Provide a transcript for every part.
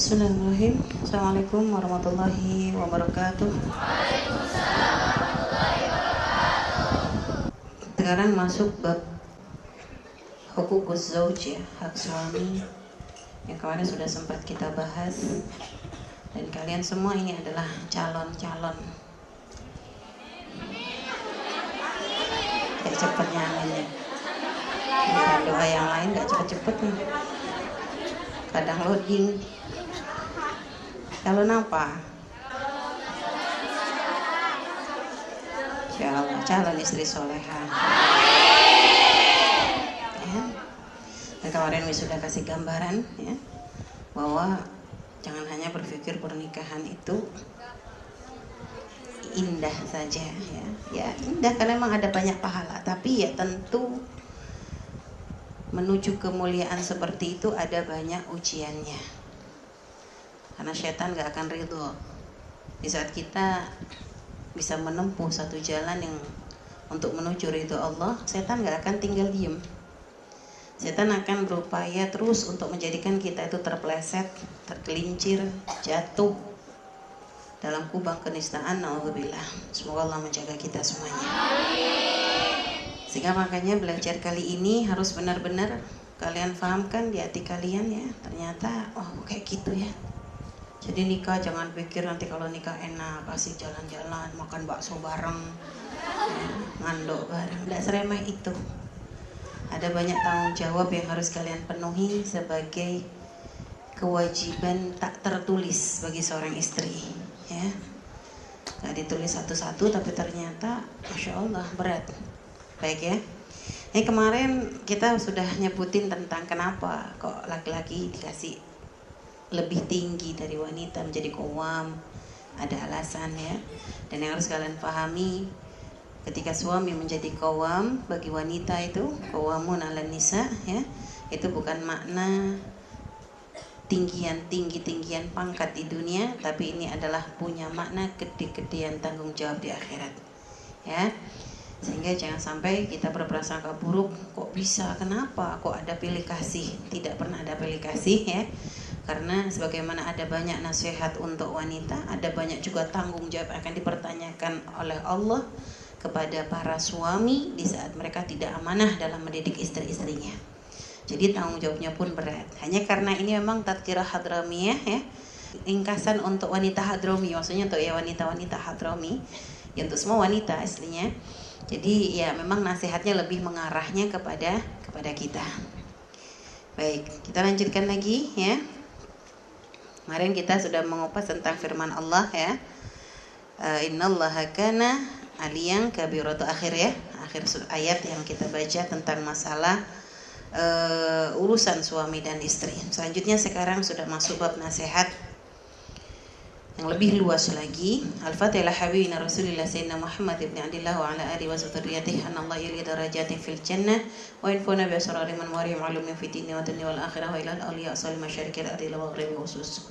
Bismillahirrahmanirrahim. Assalamualaikum warahmatullahi wabarakatuh. Sekarang masuk bab hukukus zauj ya, hak suami. Yang kemarin sudah sempat kita bahas. Dan kalian semua ini adalah calon-calon. Cepetnya aminnya bukan doa yang lain gak cepet-cepet nih. Kadang loading calon apa calon calon istri soleha ya. dan kemarin sudah kasih gambaran ya bahwa jangan hanya berpikir pernikahan itu indah saja ya. Ya indah karena memang ada banyak pahala. Tapi ya tentu menuju kemuliaan seperti itu ada banyak ujiannya karena setan gak akan ridho. Di saat kita bisa menempuh satu jalan yang untuk menuju ridho Allah setan gak akan tinggal diem. Setan akan berupaya terus untuk menjadikan kita itu terpleset tergelincir jatuh dalam kubang kenistaan naudzubillah. Semoga Allah menjaga kita semuanya. Sehingga makanya belajar kali ini harus benar-benar kalian fahamkan di hati kalian ya. Ternyata oh kayak gitu ya jadi nikah jangan pikir nanti kalau nikah enak kasih jalan-jalan makan bakso bareng. Ngandok bareng. Tidak seremeh itu. Ada banyak tanggung jawab yang harus kalian penuhi sebagai kewajiban tak tertulis bagi seorang istri ya. Nggak ditulis satu-satu tapi ternyata masya Allah berat. Baik ya. Ini kemarin kita sudah nyebutin tentang kenapa kok laki-laki dikasih lebih tinggi dari wanita menjadi kowam ada alasan ya. Dan yang harus kalian pahami ketika suami menjadi kowam bagi wanita itu kowamun ala nisa ya itu bukan makna tinggian tinggi tinggian pangkat di dunia tapi ini adalah punya makna gede-gedean tanggung jawab di akhirat ya. Sehingga jangan sampai kita berprasangka buruk kok bisa? Kenapa? Kok ada pilih kasih? Tidak pernah ada pilih kasih ya karena sebagaimana ada banyak nasihat untuk wanita ada banyak juga tanggung jawab akan dipertanyakan oleh Allah kepada para suami di saat mereka tidak amanah dalam mendidik istri-istrinya. Jadi tanggung jawabnya pun berat. Hanya karena ini memang tadkirah hadramiyah ya ringkasan untuk wanita hadrami maksudnya untuk ya wanita-wanita hadrami ya untuk semua wanita aslinya. Jadi ya memang nasihatnya lebih mengarahnya kepada kepada kita. Baik kita lanjutkan lagi ya kemarin kita sudah mengupas tentang firman Allah ya. Innallaha kana aliyan kabiratu akhir ya. Akhir ayat yang kita baca tentang masalah uh, urusan suami dan istri. Selanjutnya sekarang sudah masuk bab nasihat lebih luas lagi. Al-Fatihah habibina Rasulillah Sayyidina Muhammad ibn Abdullah wa ala alihi wa dzurriyyatihi anallah yali darajatin fil jannah wa infuna bi asrari man wari ma'lumin fi dini wa dunya wal akhirah wa ila al-awliya asal masyariqil ardi wa maghribi khusus.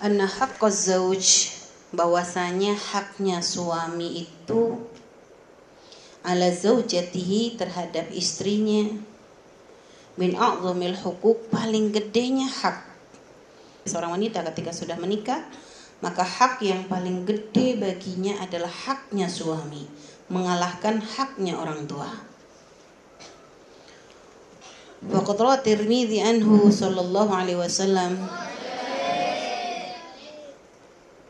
anna haqqaz zauj. Bahwasanya haknya suami itu ala zaujatihi terhadap istrinya. Min a'zamil hukuk paling gedenya hak. Seorang wanita ketika sudah menikah maka hak yang paling gede baginya adalah haknya suami. Mengalahkan haknya orang tua. Waqat rawa Tirmidzi anhu sallallahu alaihi wasallam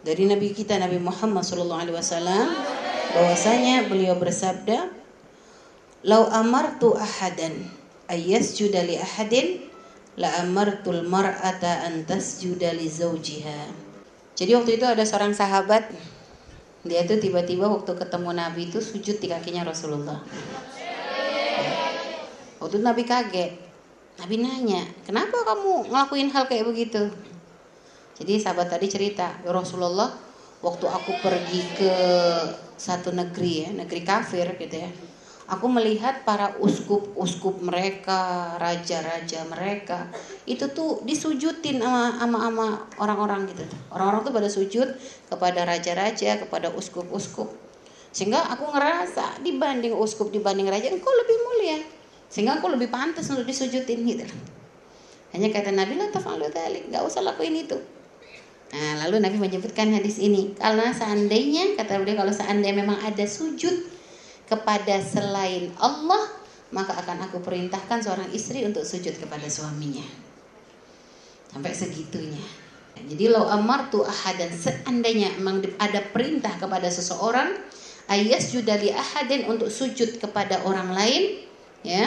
dari Nabi kita Nabi Muhammad sallallahu alaihi wasallam bahwasanya beliau bersabda Lau amartu ahadan ayyasjuda li ahadin la amartul mar'ata an tasjuda li zawjiha Jadi waktu itu ada seorang sahabat dia tuh tiba-tiba waktu ketemu Nabi itu sujud di kakinya Rasulullah. Waktu itu Nabi kaget. Nabi nanya, kenapa kamu ngelakuin hal kayak begitu? Jadi sahabat tadi cerita, ya Rasulullah, waktu aku pergi ke satu negeri ya, negeri kafir gitu ya. Aku melihat para uskup-uskup mereka, raja-raja mereka, itu tuh disujudin sama sama orang-orang gitu. Orang-orang tuh pada sujud kepada raja-raja, kepada uskup-uskup. Sehingga aku ngerasa dibanding uskup dibanding raja, engkau lebih mulia sehingga aku lebih pantas untuk disujudin gitu hanya kata Nabi lah tafalu talik nggak usah lakuin itu nah lalu Nabi menyebutkan hadis ini. Karena seandainya kata beliau kalau seandainya memang ada sujud kepada selain Allah maka akan aku perintahkan seorang istri untuk sujud kepada suaminya. Sampai segitunya. Jadi lo amar tu dan seandainya memang ada perintah kepada seseorang ayas judali ahadin untuk sujud kepada orang lain ya.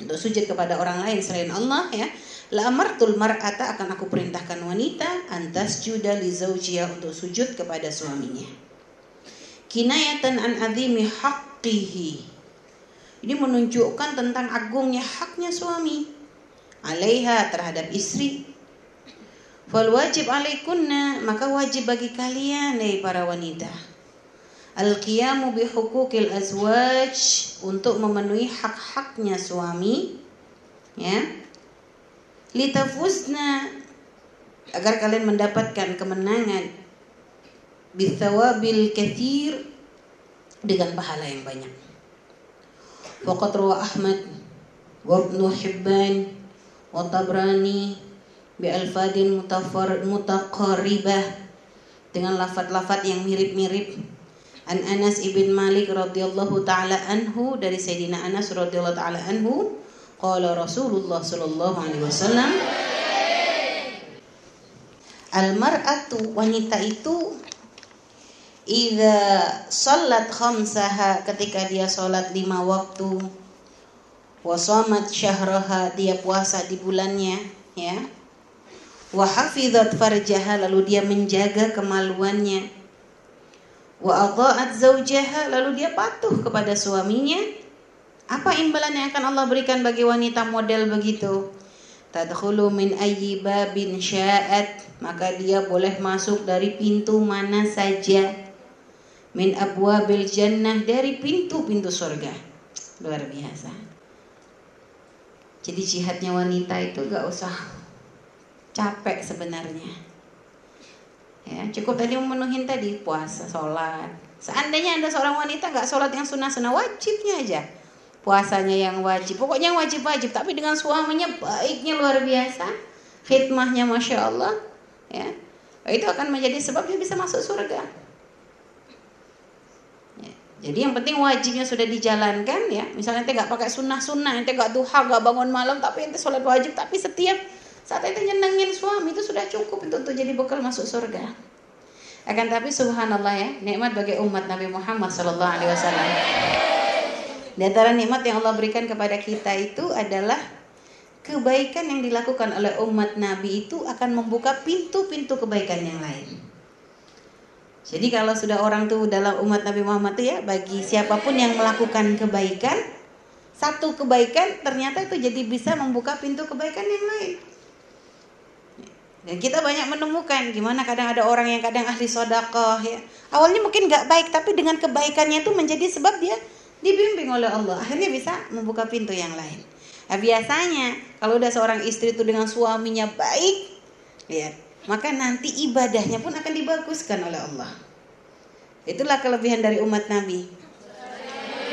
Untuk sujud kepada orang lain selain Allah ya la amartul mar'ata akan aku perintahkan wanita antas juda li untuk sujud kepada suaminya. Kinayatan an azimi haqqihi. Ini menunjukkan tentang agungnya haknya suami. Alaiha terhadap istri. Fal wajib alaikunna maka wajib bagi kalian nih para wanita. Al-qiyamu bihukukil azwaj untuk memenuhi hak-haknya suami ya. Litafuzna agar kalian mendapatkan kemenangan bithawabil kathir dengan pahala yang banyak. Faqat rawa Ahmad wa Ibnu Hibban wa Tabrani bi alfadin mutaqarribah dengan lafat-lafat yang mirip-mirip An Anas ibn Malik radhiyallahu taala anhu dari Sayyidina Anas radhiyallahu taala anhu qala Rasulullah sallallahu alaihi wasallam Al mar'atu wanita itu Iza salat khamsaha ketika dia salat lima waktu Wasamat syahraha dia puasa di bulannya ya Wa hafizat farjaha lalu dia menjaga kemaluannya wa adha'at zaujaha lalu dia patuh kepada suaminya apa imbalan yang akan Allah berikan bagi wanita model begitu? Tadkhulu min ayyi babin sya'at. Maka dia boleh masuk dari pintu mana saja. Min abwabil jannah dari pintu-pintu surga. Luar biasa. Jadi jihadnya wanita itu gak usah capek sebenarnya. Ya, cukup tadi memenuhi tadi puasa, sholat. Seandainya ada seorang wanita nggak sholat yang sunnah-sunnah wajibnya aja, puasanya yang wajib. Pokoknya yang wajib-wajib, tapi dengan suaminya baiknya luar biasa, khidmahnya masya Allah, ya itu akan menjadi sebab dia bisa masuk surga. Ya, jadi yang penting wajibnya sudah dijalankan ya. Misalnya ente nggak pakai sunnah-sunnah, ente nggak duha, nggak bangun malam, tapi ente sholat wajib, tapi setiap saat itu nyenengin suami itu sudah cukup untuk, untuk jadi bekal masuk surga. Akan tapi subhanallah ya, nikmat bagi umat Nabi Muhammad wasallam. Di antara nikmat yang Allah berikan kepada kita itu adalah kebaikan yang dilakukan oleh umat Nabi itu akan membuka pintu-pintu kebaikan yang lain. Jadi kalau sudah orang tuh dalam umat Nabi Muhammad itu ya bagi siapa pun yang melakukan kebaikan satu kebaikan ternyata itu jadi bisa membuka pintu kebaikan yang lain. Dan kita banyak menemukan gimana kadang ada orang yang kadang ahli sodakoh ya. Awalnya mungkin nggak baik tapi dengan kebaikannya itu menjadi sebab dia dibimbing oleh Allah. Akhirnya bisa membuka pintu yang lain. Nah, biasanya kalau udah seorang istri itu dengan suaminya baik, ya, maka nanti ibadahnya pun akan dibaguskan oleh Allah. Itulah kelebihan dari umat Nabi.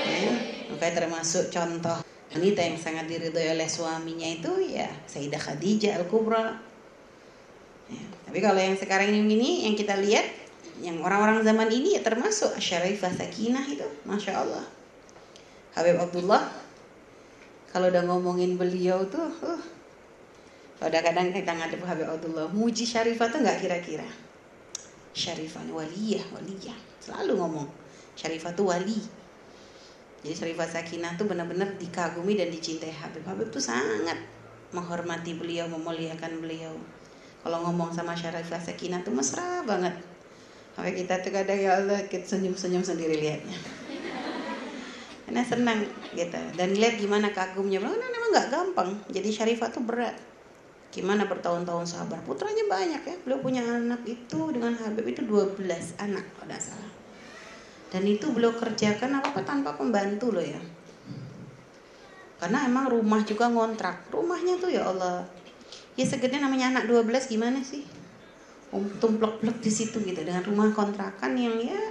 Ya, makanya termasuk contoh wanita yang sangat diridhoi oleh suaminya itu ya Sayyidah Khadijah Al-Kubra Ya. Tapi kalau yang sekarang ini begini, yang kita lihat, yang orang-orang zaman ini ya termasuk Syarifah Sakinah itu, masya Allah. Habib Abdullah, kalau udah ngomongin beliau tuh, uh, kalau kadang kita ngadep Habib Abdullah, muji Syarifah tuh nggak kira-kira. Syarifah waliyah, waliyah, selalu ngomong. Syarifah tuh wali. Jadi Syarifah Sakinah tuh benar-benar dikagumi dan dicintai Habib. Habib tuh sangat menghormati beliau, memuliakan beliau. kalau ngomong sama Syarifah Sakinah tuh mesra banget sampai kita tuh kadang ya Allah senyum-senyum sendiri liatnya karena senang gitu. Dan lihat gimana kagumnya memang memang nggak gampang. Jadi Syarifah tuh berat. Gimana bertahun-tahun sabar? Putranya banyak ya. Beliau punya anak itu dengan Habib itu 12 anak kalau tidak salah. Dan itu beliau kerjakan apa apa tanpa pembantu loh ya. Karena emang rumah juga ngontrak. Rumahnya tuh ya Allah ya segede namanya anak 12 gimana sih? Um, tumplek-plek di situ gitu. Dengan rumah kontrakan yang ya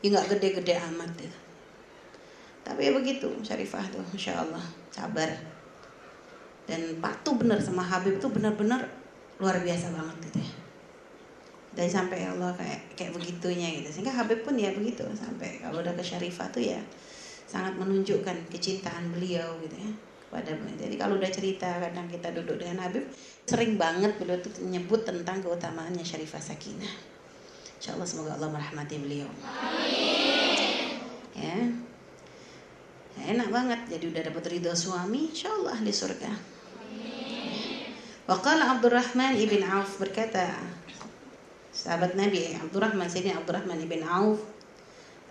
ya nggak gede-gede amat ya tapi ya begitu Syarifah tuh Masya Allah sabar. Dan patuh bener sama Habib tuh benar-benar luar biasa banget gitu ya. Dan sampai Allah kayak kayak begitunya gitu. Sehingga Habib pun ya begitu sampai kalau udah ke Syarifah tuh ya sangat menunjukkan kecintaan beliau gitu ya kepada beliau. Jadi kalau udah cerita kadang kita duduk dengan Habib sering banget beliau tuh menyebut tentang keutamaannya Syarifah Sakinah. Insya Allah semoga Allah merahmati beliau. Amin. ya enak banget. Jadi udah dapat ridho suami insya Allah di surga. Waqala Abdurrahman ibn Auf berkata sahabat Nabi Abdurrahman Sayyidina Abdurrahman ibn Auf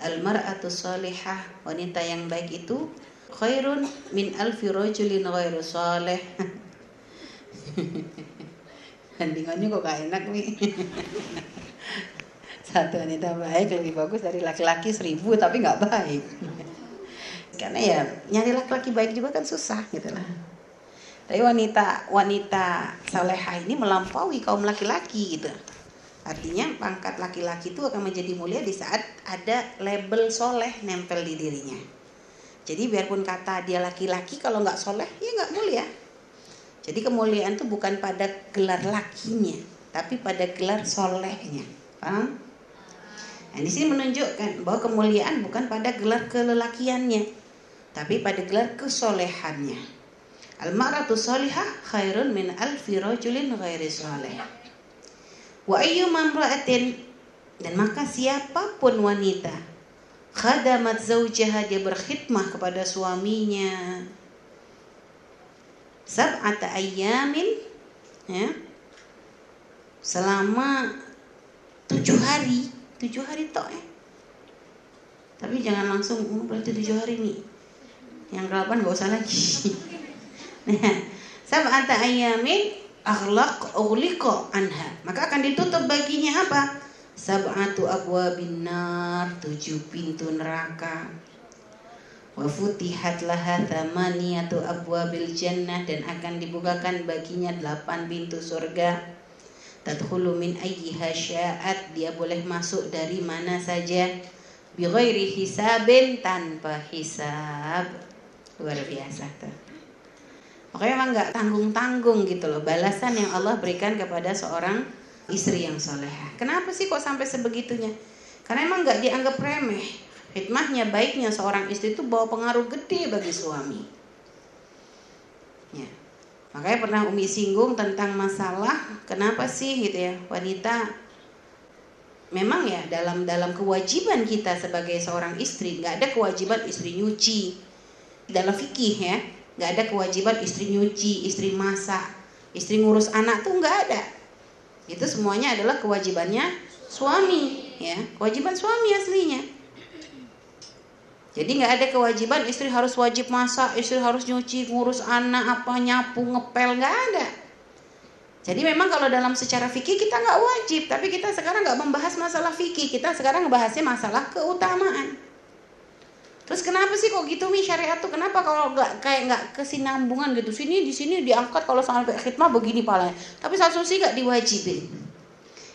al-mar'atu salihah wanita yang baik itu khairun min alfi rajulin ghairu salih. Bandingannya kok gak enak nih satu wanita baik lebih bagus dari laki-laki seribu tapi nggak baik karena ya. Nyari laki-laki baik juga kan susah gitu lah tapi wanita wanita saleha ini melampaui kaum laki-laki gitu. Artinya pangkat laki-laki itu akan menjadi mulia di saat ada label soleh nempel di dirinya. Jadi biarpun kata dia laki-laki kalau nggak soleh ya nggak mulia. Jadi kemuliaan itu bukan pada gelar lakinya tapi pada gelar solehnya. Paham? Nah, di sini menunjukkan bahwa kemuliaan bukan pada gelar kelelakiannya, tapi pada gelar kesolehannya. Al-mar'atu salihah khairun min alfi rajulin ghairi salih. Wa ayyu mamra'atin. Dan maka siapa pun wanita khadamat zaujaha dia berkhidmah kepada suaminya. Sab'ata ayyamin ya selama tujuh hari. Tujuh hari tok ya tapi jangan langsung oh, berarti tujuh hari nih yang delapan gak usah lagi. Nah sab'ata ayamin akhlaq ughliqa anha. Maka akan ditutup baginya apa? Sab'atu abwabin nar tujuh pintu neraka. Wa futihat laha thamaniyatu abwabil jannah dan akan dibukakan baginya delapan pintu surga. Tadkhulu min ayyiha sya'at dia boleh masuk dari mana saja. Bi ghairi hisabin tanpa hisab luar biasa tuh Makanya emang nggak tanggung-tanggung gitu loh balasan yang Allah berikan kepada seorang istri yang soleha. Kenapa sih kok sampai sebegitunya? Karena emang nggak dianggap remeh. Hikmahnya baiknya seorang istri itu bawa pengaruh gede bagi suami. Ya. Makanya pernah Umi singgung tentang masalah kenapa sih gitu ya wanita memang ya dalam dalam kewajiban kita sebagai seorang istri nggak ada kewajiban istri nyuci dalam fikih ya nggak ada kewajiban istri nyuci istri masak istri ngurus anak tuh nggak ada. Itu semuanya adalah kewajibannya suami ya kewajiban suami aslinya. Jadi nggak ada kewajiban istri harus wajib masak istri harus nyuci ngurus anak apa nyapu ngepel nggak ada. Jadi memang kalau dalam secara fikih kita nggak wajib tapi kita sekarang nggak membahas masalah fikih kita sekarang ngebahasnya masalah keutamaan Terus kenapa sih kok gitu mi syariat tuh kenapa kalau nggak kayak nggak kesinambungan gitu sini di sini diangkat kalau sampai khidmah begini pahalanya tapi satu sih nggak diwajibin.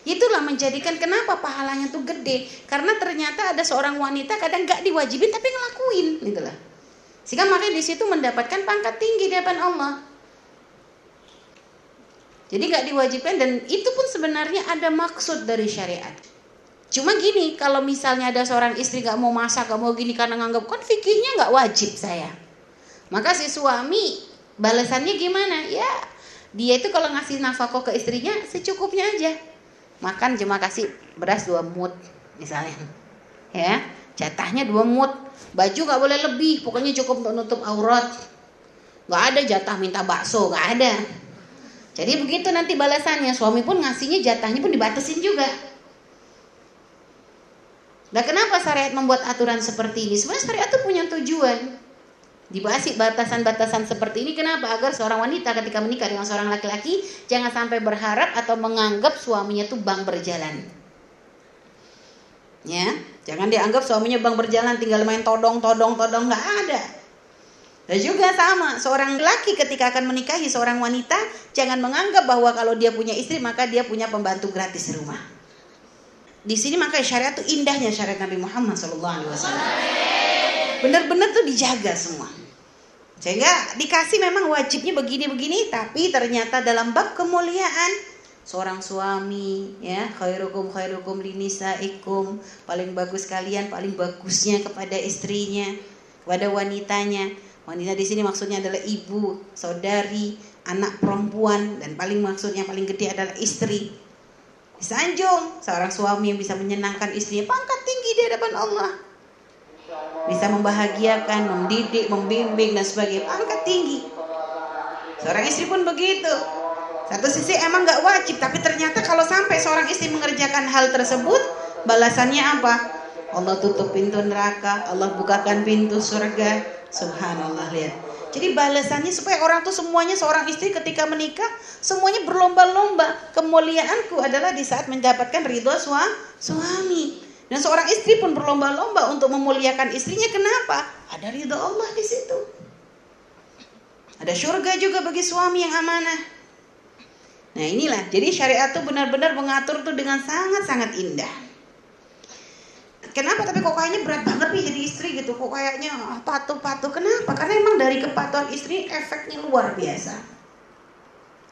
Itulah menjadikan kenapa pahalanya tuh gede karena ternyata ada seorang wanita kadang nggak diwajibin tapi ngelakuin gitu lah. Sehingga makanya di situ mendapatkan pangkat tinggi di hadapan Allah. Jadi nggak diwajibkan dan itu pun sebenarnya ada maksud dari syariat. Cuma gini, kalau misalnya ada seorang istri gak mau masak, gak mau gini karena nganggap kan fikihnya gak wajib saya. Maka si suami balasannya gimana? Ya, dia itu kalau ngasih nafkah ke istrinya secukupnya aja. Makan cuma kasih beras dua mut misalnya. Ya, jatahnya dua mut. Baju gak boleh lebih, pokoknya cukup untuk nutup aurat. Gak ada jatah minta bakso, gak ada. Jadi begitu nanti balasannya, suami pun ngasihnya jatahnya pun dibatasin juga. Nah kenapa syariat membuat aturan seperti ini? Sebenarnya syariat itu punya tujuan. Dibahas batasan-batasan seperti ini kenapa? Agar seorang wanita ketika menikah dengan seorang laki-laki jangan sampai berharap atau menganggap suaminya itu bang berjalan. Ya, jangan dianggap suaminya bang berjalan tinggal main todong todong todong nggak ada. Dan juga sama, seorang laki ketika akan menikahi seorang wanita jangan menganggap bahwa kalau dia punya istri maka dia punya pembantu gratis rumah. Di sini maka syariat itu indahnya syariat Nabi Muhammad SAW. Benar-benar tuh dijaga semua. Sehingga dikasih memang wajibnya begini-begini, tapi ternyata dalam bab kemuliaan seorang suami ya khairukum khairukum linisaikum paling bagus kalian paling bagusnya kepada istrinya kepada wanitanya wanita di sini maksudnya adalah ibu saudari anak perempuan dan paling maksudnya paling gede adalah istri disanjung seorang suami yang bisa menyenangkan istrinya pangkat tinggi di hadapan Allah bisa membahagiakan, mendidik, membimbing dan sebagainya. Angkat tinggi. Seorang istri pun begitu. Satu sisi emang nggak wajib, tapi ternyata kalau sampai seorang istri mengerjakan hal tersebut, balasannya apa? Allah tutup pintu neraka, Allah bukakan pintu surga. Subhanallah lihat. Jadi balasannya supaya orang tuh semuanya seorang istri ketika menikah semuanya berlomba-lomba. Kemuliaanku adalah di saat mendapatkan ridho suami. Dan seorang istri pun berlomba-lomba untuk memuliakan istrinya. Kenapa? Ada ridho Allah di situ. Ada surga juga bagi suami yang amanah. Nah inilah, jadi syariat itu benar-benar mengatur tuh dengan sangat-sangat indah. Kenapa? Tapi kok kayaknya berat banget nih jadi istri gitu. Kok kayaknya patuh-patuh. Kenapa? Karena emang dari kepatuhan istri efeknya luar biasa.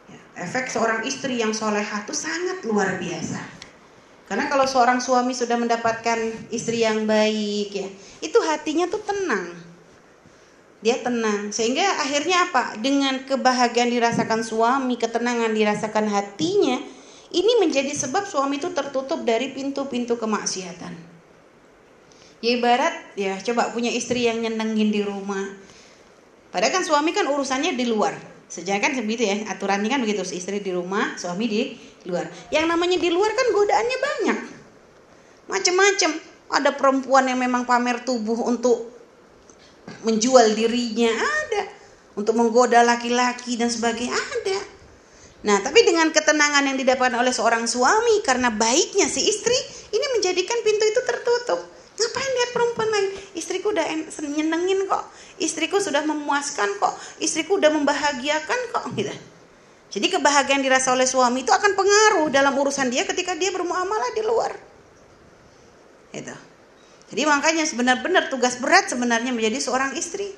Ya, efek seorang istri yang solehah itu sangat luar biasa. Karena kalau seorang suami sudah mendapatkan istri yang baik ya, itu hatinya tuh tenang. Dia tenang. Sehingga akhirnya apa? Dengan kebahagiaan dirasakan suami, ketenangan dirasakan hatinya, ini menjadi sebab suami itu tertutup dari pintu-pintu kemaksiatan. Ya ibarat ya coba punya istri yang nyenengin di rumah. Padahal kan suami kan urusannya di luar. Sejak kan begitu ya, aturannya kan begitu, istri di rumah, suami di luar. Yang namanya di luar kan godaannya banyak. Macem-macem. Ada perempuan yang memang pamer tubuh untuk menjual dirinya, ada. Untuk menggoda laki-laki dan sebagainya, ada. Nah, tapi dengan ketenangan yang didapatkan oleh seorang suami karena baiknya si istri, ini menjadikan pintu itu tertutup. Ngapain lihat perempuan lain? Istriku udah nyenengin kok. Istriku sudah memuaskan kok. Istriku udah membahagiakan kok. Gitu. Jadi kebahagiaan dirasa oleh suami itu akan pengaruh dalam urusan dia ketika dia bermuamalah di luar. Itu. Jadi makanya sebenar-benar tugas berat sebenarnya menjadi seorang istri.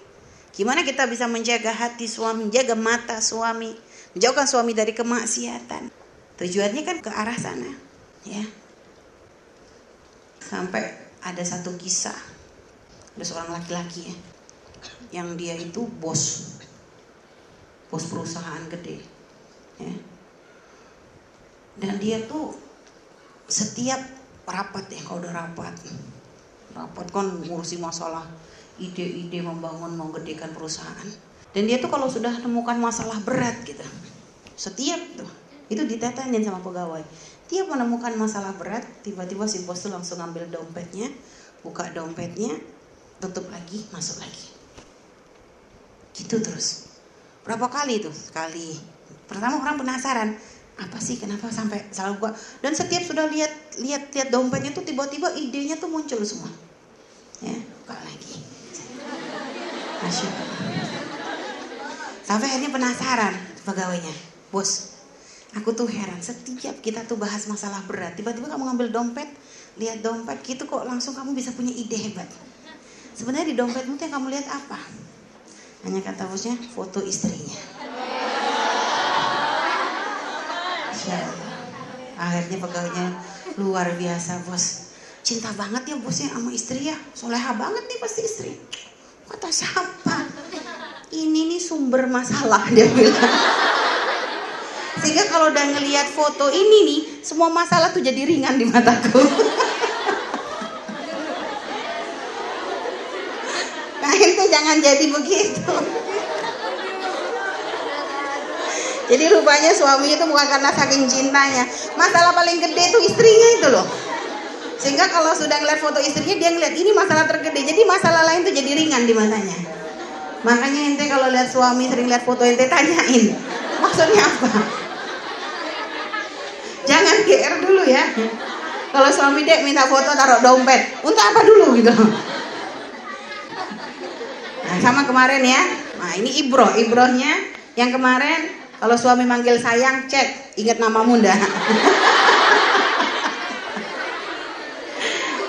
Gimana kita bisa menjaga hati suami, menjaga mata suami, menjauhkan suami dari kemaksiatan. Tujuannya kan ke arah sana, ya. Sampai ada satu kisah. Ada seorang laki-laki ya yang dia itu bos. Bos perusahaan gede ya. Dan dia tuh setiap rapat ya kalau udah rapat. Rapat kan ngurusi masalah ide-ide membangun menggedekan perusahaan. Dan dia tuh kalau sudah temukan masalah berat gitu setiap tuh itu ditetenin sama pegawai dia menemukan masalah berat, tiba-tiba si bos tuh langsung ambil dompetnya, buka dompetnya, tutup lagi, masuk lagi. Gitu terus. Berapa kali itu? Sekali. Pertama orang penasaran, apa sih kenapa sampai salah buka? Dan setiap sudah lihat lihat lihat dompetnya tuh tiba-tiba idenya tuh muncul semua. Ya, buka lagi. Masya. Sampai akhirnya penasaran pegawainya. Bos, Aku tuh heran, setiap kita tuh bahas masalah berat, tiba-tiba kamu ngambil dompet, lihat dompet gitu kok langsung kamu bisa punya ide hebat. Sebenarnya di dompetmu tuh yang kamu lihat apa? Hanya kata bosnya, foto istrinya. Akhirnya pegawainya luar biasa bos. Cinta banget ya bosnya sama istri ya. Soleha banget nih pasti istri. Kata siapa? Ini nih sumber masalah dia bilang. Sehingga kalau udah ngelihat foto ini nih, semua masalah tuh jadi ringan di mataku. nah itu jangan jadi begitu. Jadi rupanya suaminya itu bukan karena saking cintanya. Masalah paling gede itu istrinya itu loh. Sehingga kalau sudah ngeliat foto istrinya dia ngeliat ini masalah tergede. Jadi masalah lain tuh jadi ringan di matanya. Makanya ente kalau lihat suami sering lihat foto ente tanyain maksudnya apa. Jangan GR dulu ya. Kalau suami dek minta foto taruh dompet, untuk apa dulu gitu. Nah, sama kemarin ya. Nah, ini ibroh, ibrohnya yang kemarin kalau suami manggil sayang cek ingat nama muda.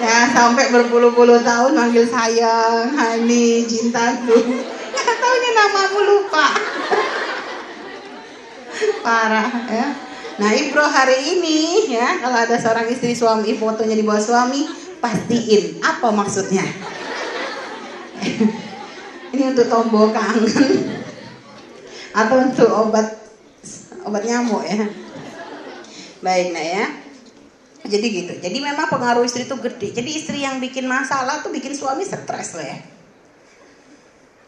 ya sampai berpuluh-puluh tahun manggil sayang, Hani, cintaku. Nggak taunya namamu lupa. Parah ya. Nah Ibro hari ini ya kalau ada seorang istri suami fotonya di bawah suami pastiin apa maksudnya. ini untuk tombol kangen atau untuk obat obat nyamuk ya. Baik nah ya. Jadi gitu. Jadi memang pengaruh istri itu gede. Jadi istri yang bikin masalah tuh bikin suami stres lah ya.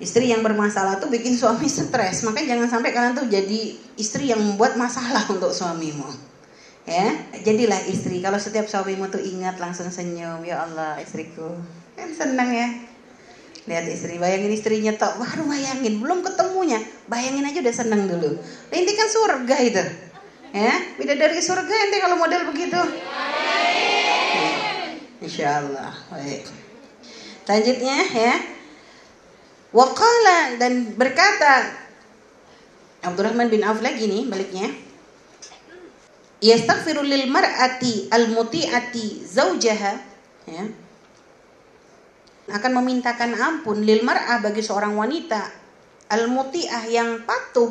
Istri yang bermasalah tuh bikin suami stres. Makanya jangan sampai kalian tuh jadi istri yang membuat masalah untuk suamimu. Ya, jadilah istri. Kalau setiap suamimu tuh ingat langsung senyum, ya Allah istriku. Kan senang ya. Lihat istri, bayangin istrinya tok, baru bayangin, belum ketemunya, bayangin aja udah senang dulu. Ini kan surga itu. Ya, beda dari surga ente kalau model begitu. Insya Allah. Baik. Lanjutnya ya. Waqala dan berkata Abdurrahman bin Auf lagi nih baliknya. Yastaghfiru lil mar'ati al muti'ati zaujaha ya. Akan memintakan ampun lil mar'ah bagi seorang wanita al muti'ah yang patuh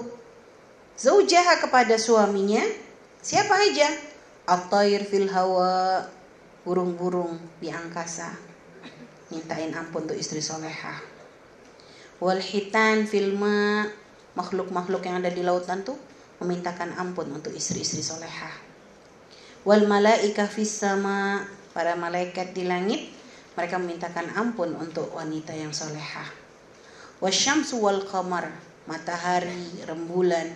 zaujaha kepada suaminya. Siapa aja? At-tayr fil hawa burung-burung di angkasa. Mintain ampun untuk istri solehah wal hitan filma makhluk-makhluk yang ada di lautan tuh memintakan ampun untuk istri-istri solehah. Wal malaika sama para malaikat di langit mereka memintakan ampun untuk wanita yang solehah. Wasyamsu wal qamar matahari rembulan.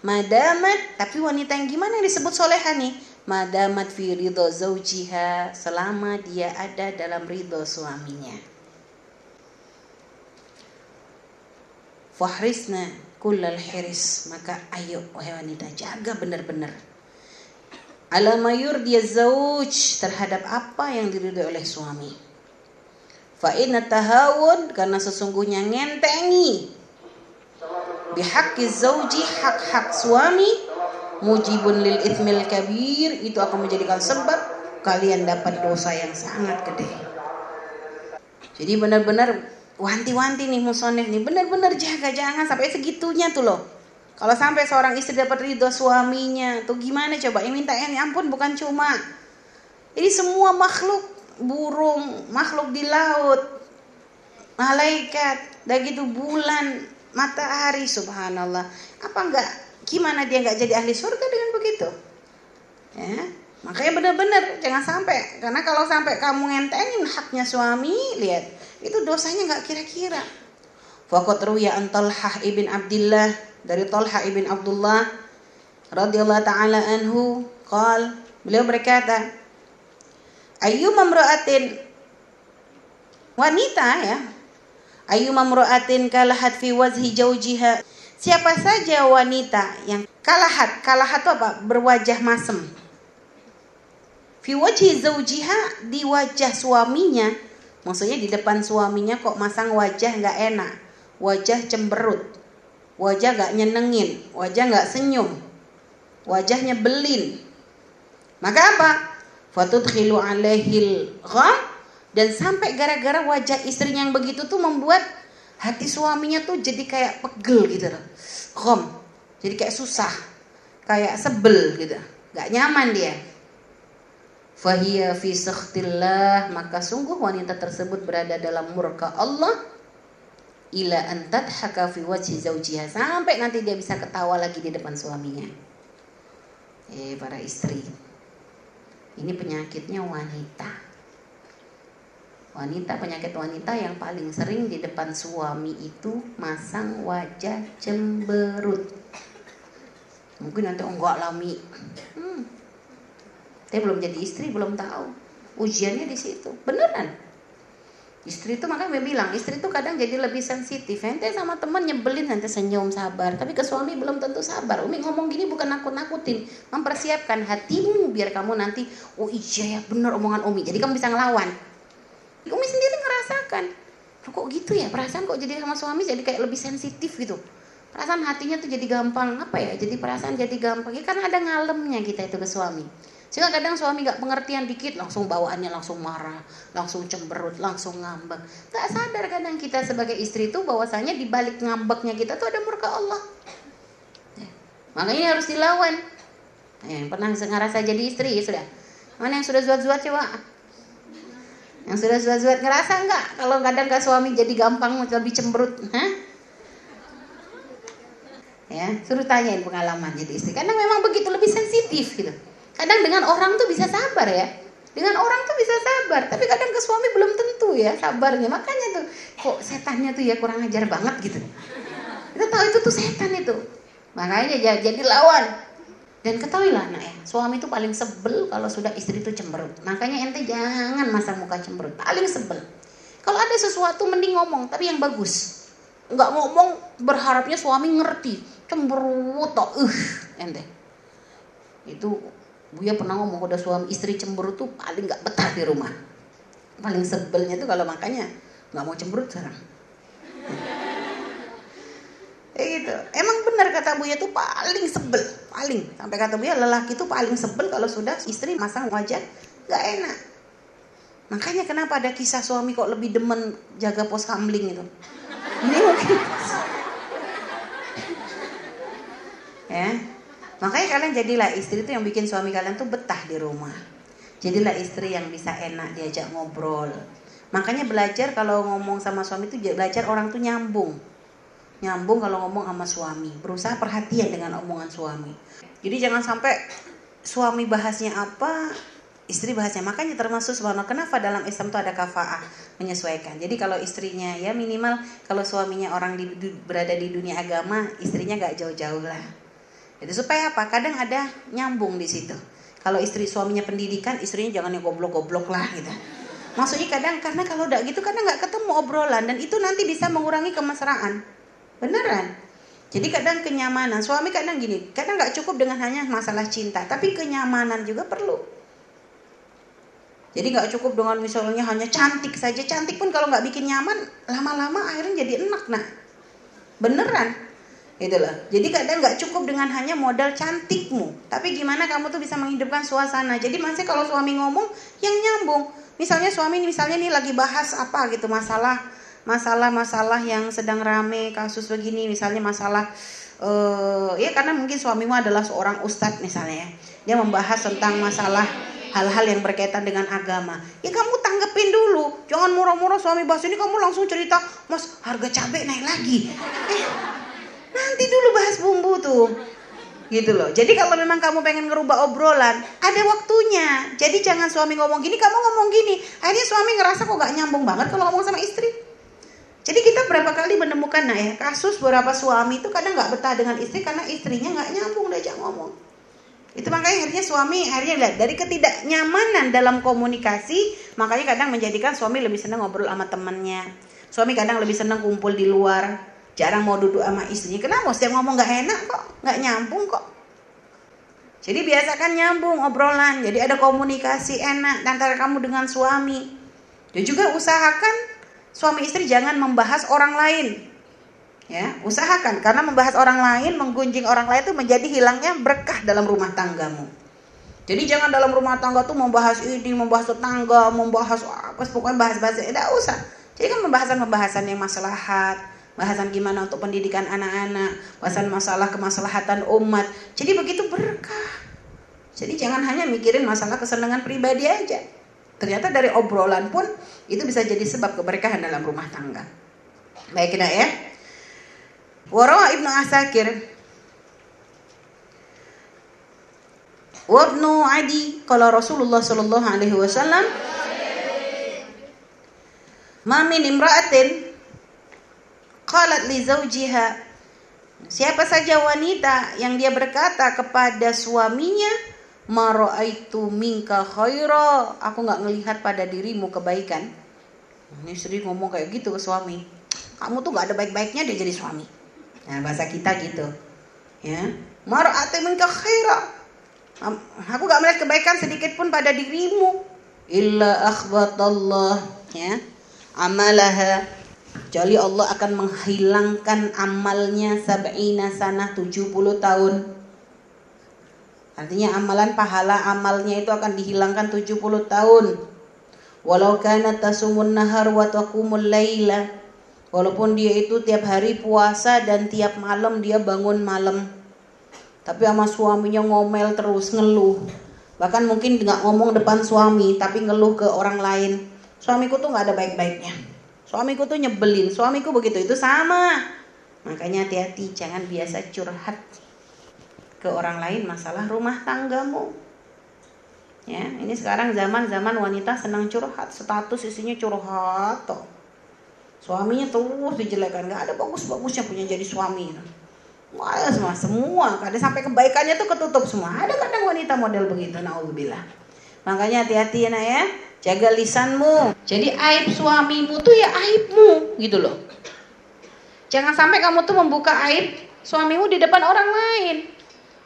Madamat tapi wanita yang gimana yang disebut solehah nih? Madamat fi ridho zaujiha selama dia ada dalam ridho suaminya Fahrisna kullal hiris. Maka ayo wahai wanita jaga benar-benar. Ala mayur dia zauj terhadap apa yang diridhoi oleh suami. Fa inna tahawun karena sesungguhnya ngentengi. Bihaqqi zauji hak-hak suami mujibun lil ithmil kabir itu akan menjadikan sebab kalian dapat dosa yang sangat gede. Jadi benar-benar wanti-wanti nih musonef nih benar-benar jaga jangan sampai segitunya tuh loh. Kalau sampai seorang istri dapat ridho suaminya tuh gimana coba? Yang minta ini ampun bukan cuma. Ini semua makhluk burung makhluk di laut malaikat dan gitu bulan matahari subhanallah. Apa enggak? Gimana dia enggak jadi ahli surga dengan begitu? Ya makanya benar-benar jangan sampai. Karena kalau sampai kamu ngentengin haknya suami lihat itu dosanya nggak kira-kira. Fakat ruya an Talhah ibn Abdullah dari Talhah ibn Abdullah radhiyallahu taala anhu qal beliau berkata ayu mamra'atin wanita ya. Ayu mamra'atin kalahat fi wajhi jaujiha siapa saja wanita yang kalahat kalahat itu apa? Berwajah masem. Fi wajhi zaujiha di wajah suaminya Maksudnya di depan suaminya kok masang wajah nggak enak, wajah cemberut, wajah nggak nyenengin, wajah nggak senyum, wajahnya belin. Maka apa? Fatudkhilu alaihil gham dan sampai gara-gara wajah istrinya yang begitu tuh membuat hati suaminya tuh jadi kayak pegel gitu loh. Jadi kayak susah, kayak sebel gitu. Gak nyaman dia fahiya fi sakhtillah. Maka sungguh wanita tersebut berada dalam murka Allah. Ila an tadhaka fi wajhi zawjiha. Sampai nanti dia bisa ketawa lagi di depan suaminya. Eh para istri. Ini penyakitnya wanita. Wanita penyakit wanita yang paling sering di depan suami itu masang wajah cemberut. Mungkin nanti enggak lami. Hmm. Tapi belum jadi istri, belum tahu. Ujiannya di situ. Beneran. Istri itu makanya dia bilang, istri itu kadang jadi lebih sensitif. Ente sama temen nyebelin nanti senyum sabar, tapi ke suami belum tentu sabar. Umi ngomong gini bukan nakut-nakutin, mempersiapkan hatimu biar kamu nanti, oh iya ya bener omongan Umi. Jadi kamu bisa ngelawan. Umi sendiri ngerasakan, kok gitu ya perasaan kok jadi sama suami jadi kayak lebih sensitif gitu. Perasaan hatinya tuh jadi gampang apa ya? Jadi perasaan jadi gampang ya karena ada ngalemnya kita itu ke suami. Sehingga kadang suami gak pengertian dikit langsung bawaannya langsung marah, langsung cemberut, langsung ngambek. Gak sadar kadang kita sebagai istri itu bahwasanya di balik ngambeknya kita tuh ada murka Allah. Ya. Makanya harus dilawan. Ya, pernah ngerasa jadi istri ya sudah. Mana yang sudah zuat-zuat coba? Yang sudah zuat-zuat ngerasa nggak kalau kadang gak suami jadi gampang lebih cemberut? Hah? Ya, suruh tanyain pengalaman jadi istri. Karena memang begitu lebih sensitif gitu. Kadang dengan orang tuh bisa sabar ya. Dengan orang tuh bisa sabar, tapi kadang ke suami belum tentu ya sabarnya. Makanya tuh kok setannya tuh ya kurang ajar banget gitu. Kita tahu itu tuh setan itu. Makanya jadi lawan. Dan ketahuilah nak ya, suami itu paling sebel kalau sudah istri itu cemberut. Makanya ente jangan masa muka cemberut, paling sebel. Kalau ada sesuatu mending ngomong, tapi yang bagus. Nggak ngomong berharapnya suami ngerti, cemberut toh, uh, ente. Itu Buya pernah ngomong udah suami istri cemburu tuh paling nggak betah di rumah. Paling sebelnya tuh kalau makanya nggak mau cemburu sekarang. Eh gitu. Emang benar kata Buya tuh paling sebel, paling. Sampai kata Buya lelaki tuh paling sebel kalau sudah istri masang wajah nggak enak. Makanya kenapa ada kisah suami kok lebih demen jaga pos kamling itu. Ini mungkin. ya, Makanya kalian jadilah istri itu yang bikin suami kalian tuh betah di rumah. Jadilah istri yang bisa enak diajak ngobrol. Makanya belajar kalau ngomong sama suami itu belajar orang tuh nyambung. Nyambung kalau ngomong sama suami. Berusaha perhatian dengan omongan suami. Jadi jangan sampai suami bahasnya apa, istri bahasnya. Makanya termasuk subhanallah kenapa dalam Islam itu ada kafaah menyesuaikan. Jadi kalau istrinya ya minimal kalau suaminya orang di, berada di dunia agama, istrinya gak jauh-jauh lah itu supaya apa? Kadang ada nyambung di situ. Kalau istri suaminya pendidikan, istrinya jangan yang goblok-goblok lah gitu. Maksudnya kadang karena kalau udah gitu kadang nggak ketemu obrolan dan itu nanti bisa mengurangi kemesraan. Beneran. Jadi kadang kenyamanan, suami kadang gini, kadang nggak cukup dengan hanya masalah cinta, tapi kenyamanan juga perlu. Jadi nggak cukup dengan misalnya hanya cantik saja, cantik pun kalau nggak bikin nyaman, lama-lama akhirnya jadi enak nah. Beneran gitu loh. Jadi kadang nggak cukup dengan hanya modal cantikmu, tapi gimana kamu tuh bisa menghidupkan suasana. Jadi masih kalau suami ngomong yang nyambung. Misalnya suami misalnya nih lagi bahas apa gitu masalah masalah-masalah yang sedang rame kasus begini, misalnya masalah uh, ya karena mungkin suamimu adalah seorang ustadz misalnya ya. Dia membahas tentang masalah hal-hal yang berkaitan dengan agama. Ya kamu tanggepin dulu. Jangan murah-murah suami bahas ini kamu langsung cerita, "Mas, harga cabai naik lagi." Eh, Nanti dulu bahas bumbu tuh. Gitu loh. Jadi kalau memang kamu pengen ngerubah obrolan, ada waktunya. Jadi jangan suami ngomong gini, kamu ngomong gini. Akhirnya suami ngerasa kok gak nyambung banget kalau ngomong sama istri. Jadi kita berapa kali menemukan nah ya kasus beberapa suami itu kadang nggak betah dengan istri karena istrinya nggak nyambung diajak ngomong. Itu makanya akhirnya suami akhirnya dari ketidaknyamanan dalam komunikasi, makanya kadang menjadikan suami lebih senang ngobrol sama temannya. Suami kadang lebih senang kumpul di luar jarang mau duduk sama istrinya. Kenapa setiap ngomong nggak enak kok, nggak nyambung kok. Jadi biasakan nyambung obrolan, jadi ada komunikasi enak antara kamu dengan suami. Dan juga usahakan suami istri jangan membahas orang lain. Ya, usahakan karena membahas orang lain, menggunjing orang lain itu menjadi hilangnya berkah dalam rumah tanggamu. Jadi jangan dalam rumah tangga tuh membahas ini, membahas tetangga, membahas apa, pokoknya bahas-bahas, tidak usah. Jadi kan pembahasan-pembahasan yang maslahat, bahasan gimana untuk pendidikan anak-anak, bahasan masalah kemaslahatan umat. Jadi begitu berkah. Jadi jangan hanya mikirin masalah kesenangan pribadi aja. Ternyata dari obrolan pun itu bisa jadi sebab keberkahan dalam rumah tangga. Baik kita ya. Warawa Ibnu Asakir Wabnu Adi kalau Rasulullah sallallahu alaihi wasallam Ma min imra'atin qalat li zawjiha Siapa saja wanita yang dia berkata kepada suaminya, "Maraitu minka khaira." Aku nggak ngelihat pada dirimu kebaikan. Ini istri ngomong kayak gitu ke suami. Kamu tuh nggak ada baik-baiknya dia jadi suami. Nah, bahasa kita gitu. Ya. Maraitu minka khaira. Aku gak melihat kebaikan sedikit pun pada dirimu. Illa akhbatallah. Ya. Amalaha Kecuali Allah akan menghilangkan amalnya sab'ina sanah 70 tahun. Artinya amalan pahala amalnya itu akan dihilangkan 70 tahun. Walau kana tasumun nahar wa taqumul laila. Walaupun dia itu tiap hari puasa dan tiap malam dia bangun malam. Tapi sama suaminya ngomel terus, ngeluh. Bahkan mungkin nggak ngomong depan suami, tapi ngeluh ke orang lain. Suamiku tuh nggak ada baik-baiknya Suamiku tuh nyebelin, suamiku begitu itu sama. Makanya hati-hati jangan biasa curhat ke orang lain masalah rumah tanggamu. Ya, ini sekarang zaman-zaman wanita senang curhat, status isinya curhat toh. Suaminya terus dijelekan, nggak ada bagus-bagusnya punya jadi suami. Wah, semua, semua, kadang sampai kebaikannya tuh ketutup semua. Ada kadang wanita model begitu, naudzubillah. Makanya hati-hati ya nak ya. Jaga lisanmu. Jadi aib suamimu tuh ya aibmu gitu loh. Jangan sampai kamu tuh membuka aib suamimu di depan orang lain.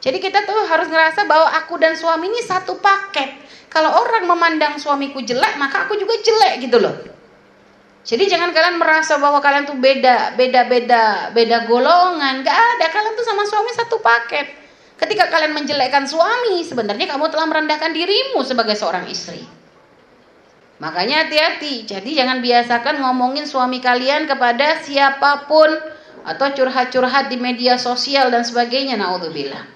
Jadi kita tuh harus ngerasa bahwa aku dan suami ini satu paket. Kalau orang memandang suamiku jelek, maka aku juga jelek gitu loh. Jadi jangan kalian merasa bahwa kalian tuh beda, beda, beda, beda golongan. Gak ada, kalian tuh sama suami satu paket. Ketika kalian menjelekkan suami, sebenarnya kamu telah merendahkan dirimu sebagai seorang istri. Makanya hati-hati. Jadi jangan biasakan ngomongin suami kalian kepada siapa pun atau curhat-curhat di media sosial dan sebagainya. Naudzubillah.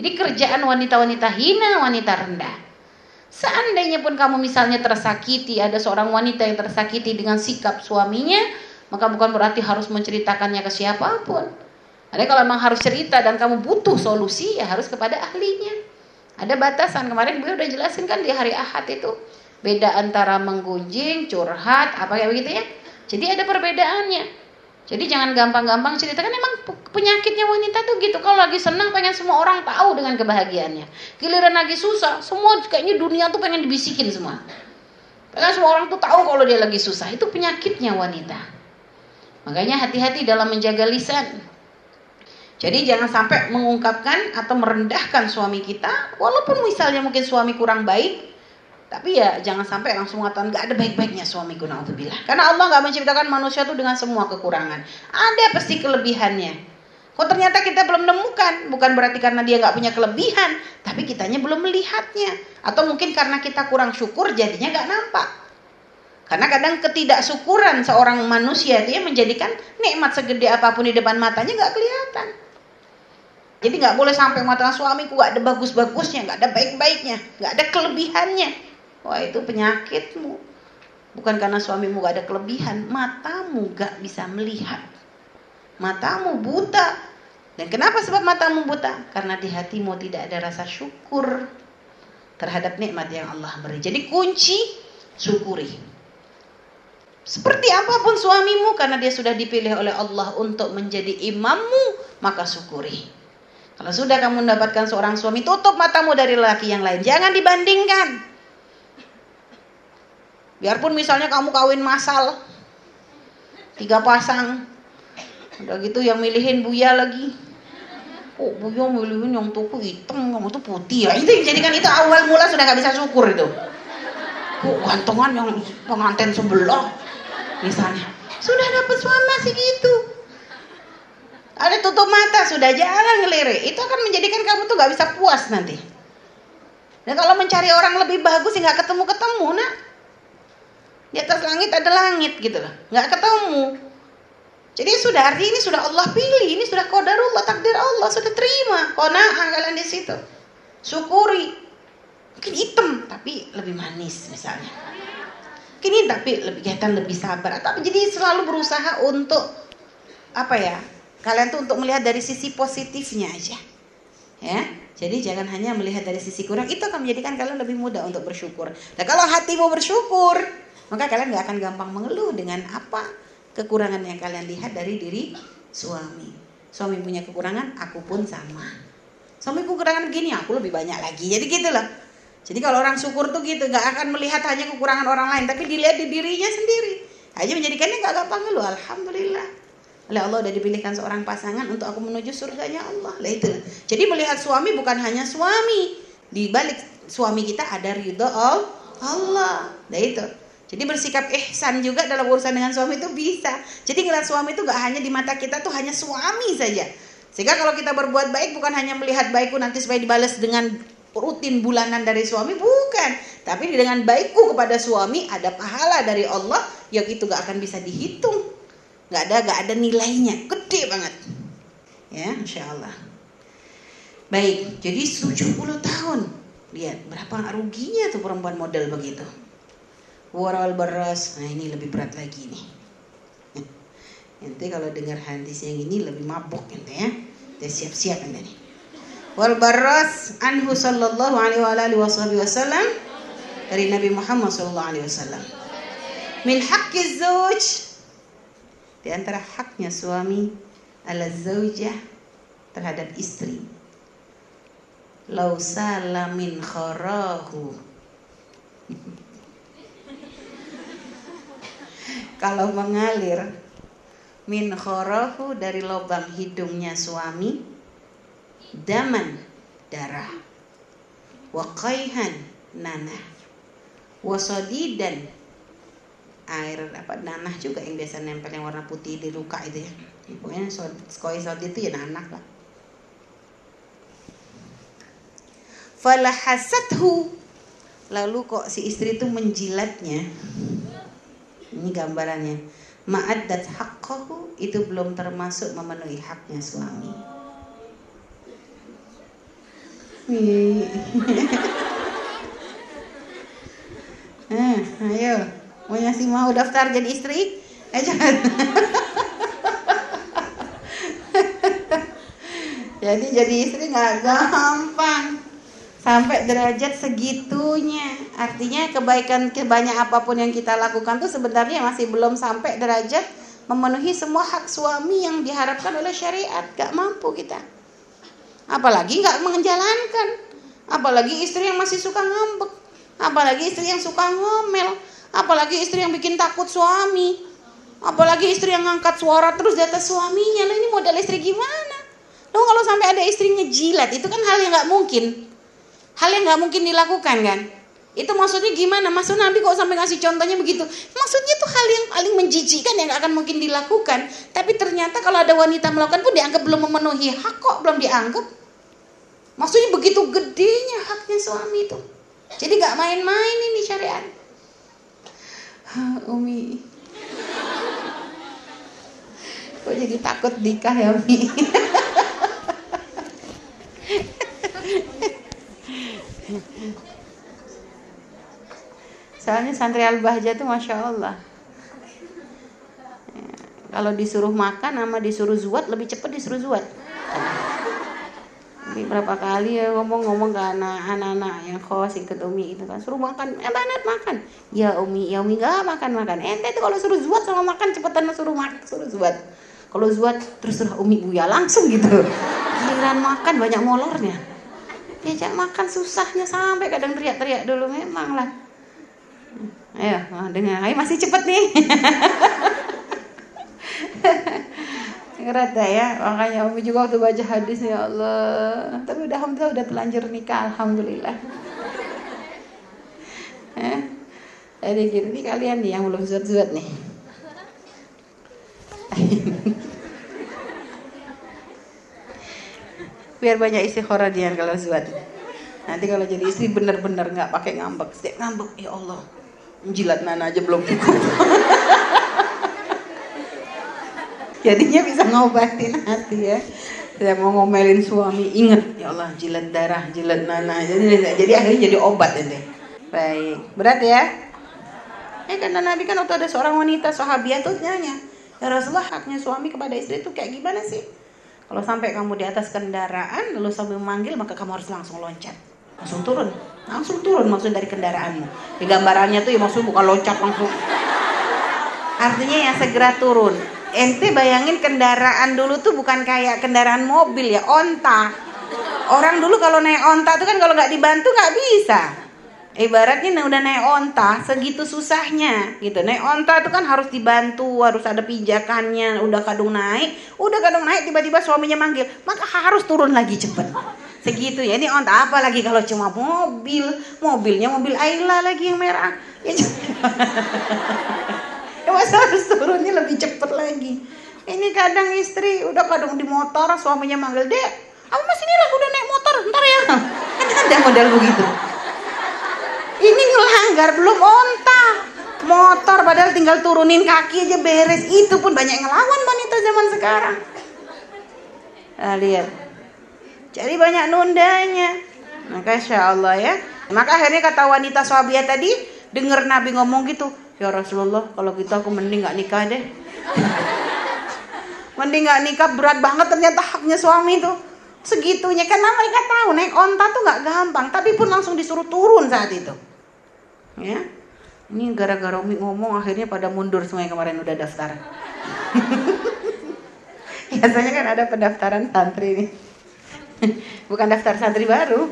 Ini kerjaan wanita-wanita hina, wanita rendah. Seandainya pun kamu misalnya tersakiti, ada seorang wanita yang tersakiti dengan sikap suaminya, maka bukan berarti harus menceritakannya ke siapa pun. Ada kalau memang harus cerita dan kamu butuh solusi, ya harus kepada ahlinya. Ada batasan. Kemarin gue udah jelasin kan di hari Ahad itu Beda antara menggunjing, curhat, apa kayak begitu ya. Jadi ada perbedaannya. Jadi jangan gampang-gampang ceritakan emang penyakitnya wanita tuh gitu. Kalau lagi senang pengen semua orang tahu dengan kebahagiaannya. Giliran lagi susah, semua kayaknya dunia tuh pengen dibisikin semua. Pengen semua orang tuh tahu kalau dia lagi susah. Itu penyakitnya wanita. Makanya hati-hati dalam menjaga lisan. Jadi jangan sampai mengungkapkan atau merendahkan suami kita, walaupun misalnya mungkin suami kurang baik, tapi ya jangan sampai langsung mengatakan nggak ada baik-baiknya suamiku naudzubillah. Karena Allah nggak menciptakan manusia itu dengan semua kekurangan. Ada pasti kelebihannya. Kok ternyata kita belum menemukan, bukan berarti karena dia nggak punya kelebihan, tapi kitanya belum melihatnya. Atau mungkin karena kita kurang syukur jadinya nggak nampak. Karena kadang ketidaksyukuran seorang manusia dia menjadikan nikmat segede apa pun di depan matanya nggak kelihatan. Jadi nggak boleh sampai mata suamiku nggak ada bagus-bagusnya, nggak ada baik-baiknya, nggak ada kelebihannya. Wah itu penyakitmu. Bukan karena suamimu gak ada kelebihan, matamu gak bisa melihat. Matamu buta. Dan kenapa sebab matamu buta? Karena di hatimu tidak ada rasa syukur terhadap nikmat yang Allah beri. Jadi kunci syukuri. Seperti apa pun suamimu karena dia sudah dipilih oleh Allah untuk menjadi imammu, maka syukuri. Kalau sudah kamu mendapatkan seorang suami, tutup matamu dari laki yang lain. Jangan dibandingkan. Biarpun misalnya kamu kawin masal, tiga pasang, udah gitu yang milihin Buya lagi. Oh Buya milihin yang tuku hitam, kamu tuh putih ya. Itu jadikan itu awal mula sudah gak bisa syukur itu. Kok gantongan yang pengantin sebelah, misalnya. Sudah dapat suami masih gitu. Ada tutup mata, sudah jarang ngelirik. Itu akan menjadikan kamu tuh gak bisa puas nanti. Dan kalau mencari orang lebih bagus sih nggak ketemu-ketemu, nak. Di atas langit ada langit gitu loh. Nggak ketemu. Jadi sudah hari ini sudah Allah pilih, ini sudah qadarullah, takdir Allah, sudah terima. Qanaah kalian di situ. Syukuri. Mungkin hitam tapi lebih manis misalnya. Mungkin ini tapi lebih kelihatan lebih sabar. Tapi jadi selalu berusaha untuk apa ya? Kalian tuh untuk melihat dari sisi positifnya aja. Ya. Jadi jangan hanya melihat dari sisi kurang, itu akan menjadikan kalian lebih mudah untuk bersyukur. Nah kalau hatimu bersyukur, maka kalian gak akan gampang mengeluh dengan apa kekurangan yang kalian lihat dari diri suami. Suami punya kekurangan, aku pun sama. Suami kekurangan begini, aku lebih banyak lagi. Jadi gitu loh. Jadi kalau orang syukur tuh gitu, nggak akan melihat hanya kekurangan orang lain, tapi dilihat di dirinya sendiri. Hanya menjadikannya nggak gampang loh. Alhamdulillah. Oleh Allah udah dipilihkan seorang pasangan untuk aku menuju surganya Allah. Lah itu. Jadi melihat suami bukan hanya suami. Di balik suami kita ada ridho Allah. Nah itu. Jadi bersikap ihsan juga dalam urusan dengan suami itu bisa. Jadi ngeliat suami itu gak hanya di mata kita tuh hanya suami saja. Sehingga kalau kita berbuat baik bukan hanya melihat baikku nanti supaya dibalas dengan rutin bulanan dari suami bukan. Tapi dengan baikku kepada suami ada pahala dari Allah yang itu gak akan bisa dihitung. Gak ada gak ada nilainya. Gede banget. Ya insya Allah baik jadi 70 tahun. Lihat berapa ruginya tuh perempuan model begitu waral beras nah ini lebih berat lagi nih. Nanti kalau dengar hadis yang ini lebih mabuk ente ya. Kita siap-siap ente nih. Wal baras anhu sallallahu alaihi wasallam dari Nabi Muhammad sallallahu alaihi wasallam min haqqi zauj di antara haknya suami ala zaujah terhadap istri. Lau salamin kharahu kalau mengalir min kharahu dari lubang hidungnya suami daman darah. Waqaihan nanah. Wasodidan air apa nanah juga yang biasa nempel yang warna putih di luka itu ya. Pokoknya skoi sodi itu ya nanah lah. Falahasathu. Lalu kok si istri itu menjilatnya ini gambarannya. Ma'addat haqqahu itu belum termasuk memenuhi haknya suami. Eh, ayo. Mau sih mau daftar jadi istri? Eh jangan. Jadi jadi istri nggak gampang sampai derajat segitunya. Artinya kebaikan kebanyak apa pun yang kita lakukan tuh sebenarnya masih belum sampai derajat memenuhi semua hak suami yang diharapkan oleh syariat. Gak mampu kita. Apalagi nggak menjalankan. Apalagi istri yang masih suka ngambek. Apalagi istri yang suka ngomel. Apalagi istri yang bikin takut suami. Apalagi istri yang ngangkat suara terus di atas suaminya. Lah ini model istri gimana? Lo kalau sampai ada istrinya jilat itu kan hal yang nggak mungkin hal yang nggak mungkin dilakukan kan itu maksudnya gimana? Maksud Nabi kok sampai ngasih contohnya begitu? Maksudnya itu hal yang paling menjijikan yang akan mungkin dilakukan. Tapi ternyata kalau ada wanita melakukan pun dianggap belum memenuhi hak kok belum dianggap. Maksudnya begitu gedenya haknya suami itu. Jadi gak main-main ini syariat. Umi. Kok jadi takut nikah ya Umi? Soalnya santri Al-Bahja tuh Masya Allah. Ya, Kalau disuruh makan sama disuruh zuat Lebih cepat disuruh zuat. Ini berapa kali ya ngomong-ngomong ke anak-anak yang kos ikut Umi itu kan suruh makan eh banget makan. Ya Umi ya Umi gak makan makan ente itu kalau suruh zuat sama makan cepetan suruh makan suruh zuat. Kalau zuat terus suruh Umi buya langsung gitu. Giliran makan banyak molornya diajak makan susahnya sampai kadang teriak-teriak dulu memang lah ayo dengar. Ayo masih cepet nih. Ngerata ya makanya Umi juga waktu baca hadis ya Allah. Tapi udah alhamdulillah udah telanjur nikah alhamdulillah. Eh jadi nih kalian nih yang belum zuat-zuat nih biar banyak istikharah dia kalau zuat nanti kalau jadi istri bener-bener nggak pakai ngambek. Setiap ngambek ya Allah. Jilat nana aja belum cukup jadinya bisa ngobatin hati ya. Saya mau ngomelin suami inget ya Allah jilat darah jilat nana jadi jadi akhirnya jadi obat ini. Baik. Berat ya? Eh karena Nabi kan waktu ada seorang wanita sahabiah tuh nanya ya Rasulullah haknya suami kepada istri itu kayak gimana sih kalau sampai kamu di atas kendaraan lalu sambil memanggil maka kamu harus langsung loncat. Langsung turun. Langsung turun maksud dari kendaraanmu. Di gambarannya tuh ya maksud bukan loncat langsung. Artinya yang segera turun. Ente bayangin kendaraan dulu tuh bukan kayak kendaraan mobil ya onta. Orang dulu kalau naik onta tuh kan kalau nggak dibantu nggak bisa ibaratnya udah naik onta segitu susahnya gitu. Naik onta itu kan harus dibantu harus ada pijakannya udah kadung naik udah kadung naik tiba-tiba suaminya manggil maka harus turun lagi cepet. Segitu ya ini onta apa lagi kalau cuma mobil? Mobilnya mobil Ayla lagi yang merah. Ya, ya masa harus turunnya lebih cepet lagi? Ini kadang istri udah kadung di motor suaminya manggil dek aku masih ini lah udah naik motor? Ntar ya. Kan ada model begitu ini ngelanggar belum onta motor padahal tinggal turunin kaki aja beres. Itu pun banyak ngelawan wanita zaman sekarang. Nah, lihat. Jadi banyak nundanya. Maka insya Allah ya. Maka akhirnya kata wanita sahabiah tadi dengar Nabi ngomong gitu ya Rasulullah kalau gitu aku mending nggak nikah deh. Mending nggak nikah berat banget ternyata haknya suami tuh segitunya karena mereka tahu naik onta tuh nggak gampang. Tapi pun langsung disuruh turun saat itu ya ini gara-gara Umi ngomong akhirnya pada mundur semua yang kemarin udah daftar biasanya kan ada pendaftaran santri nih bukan daftar santri baru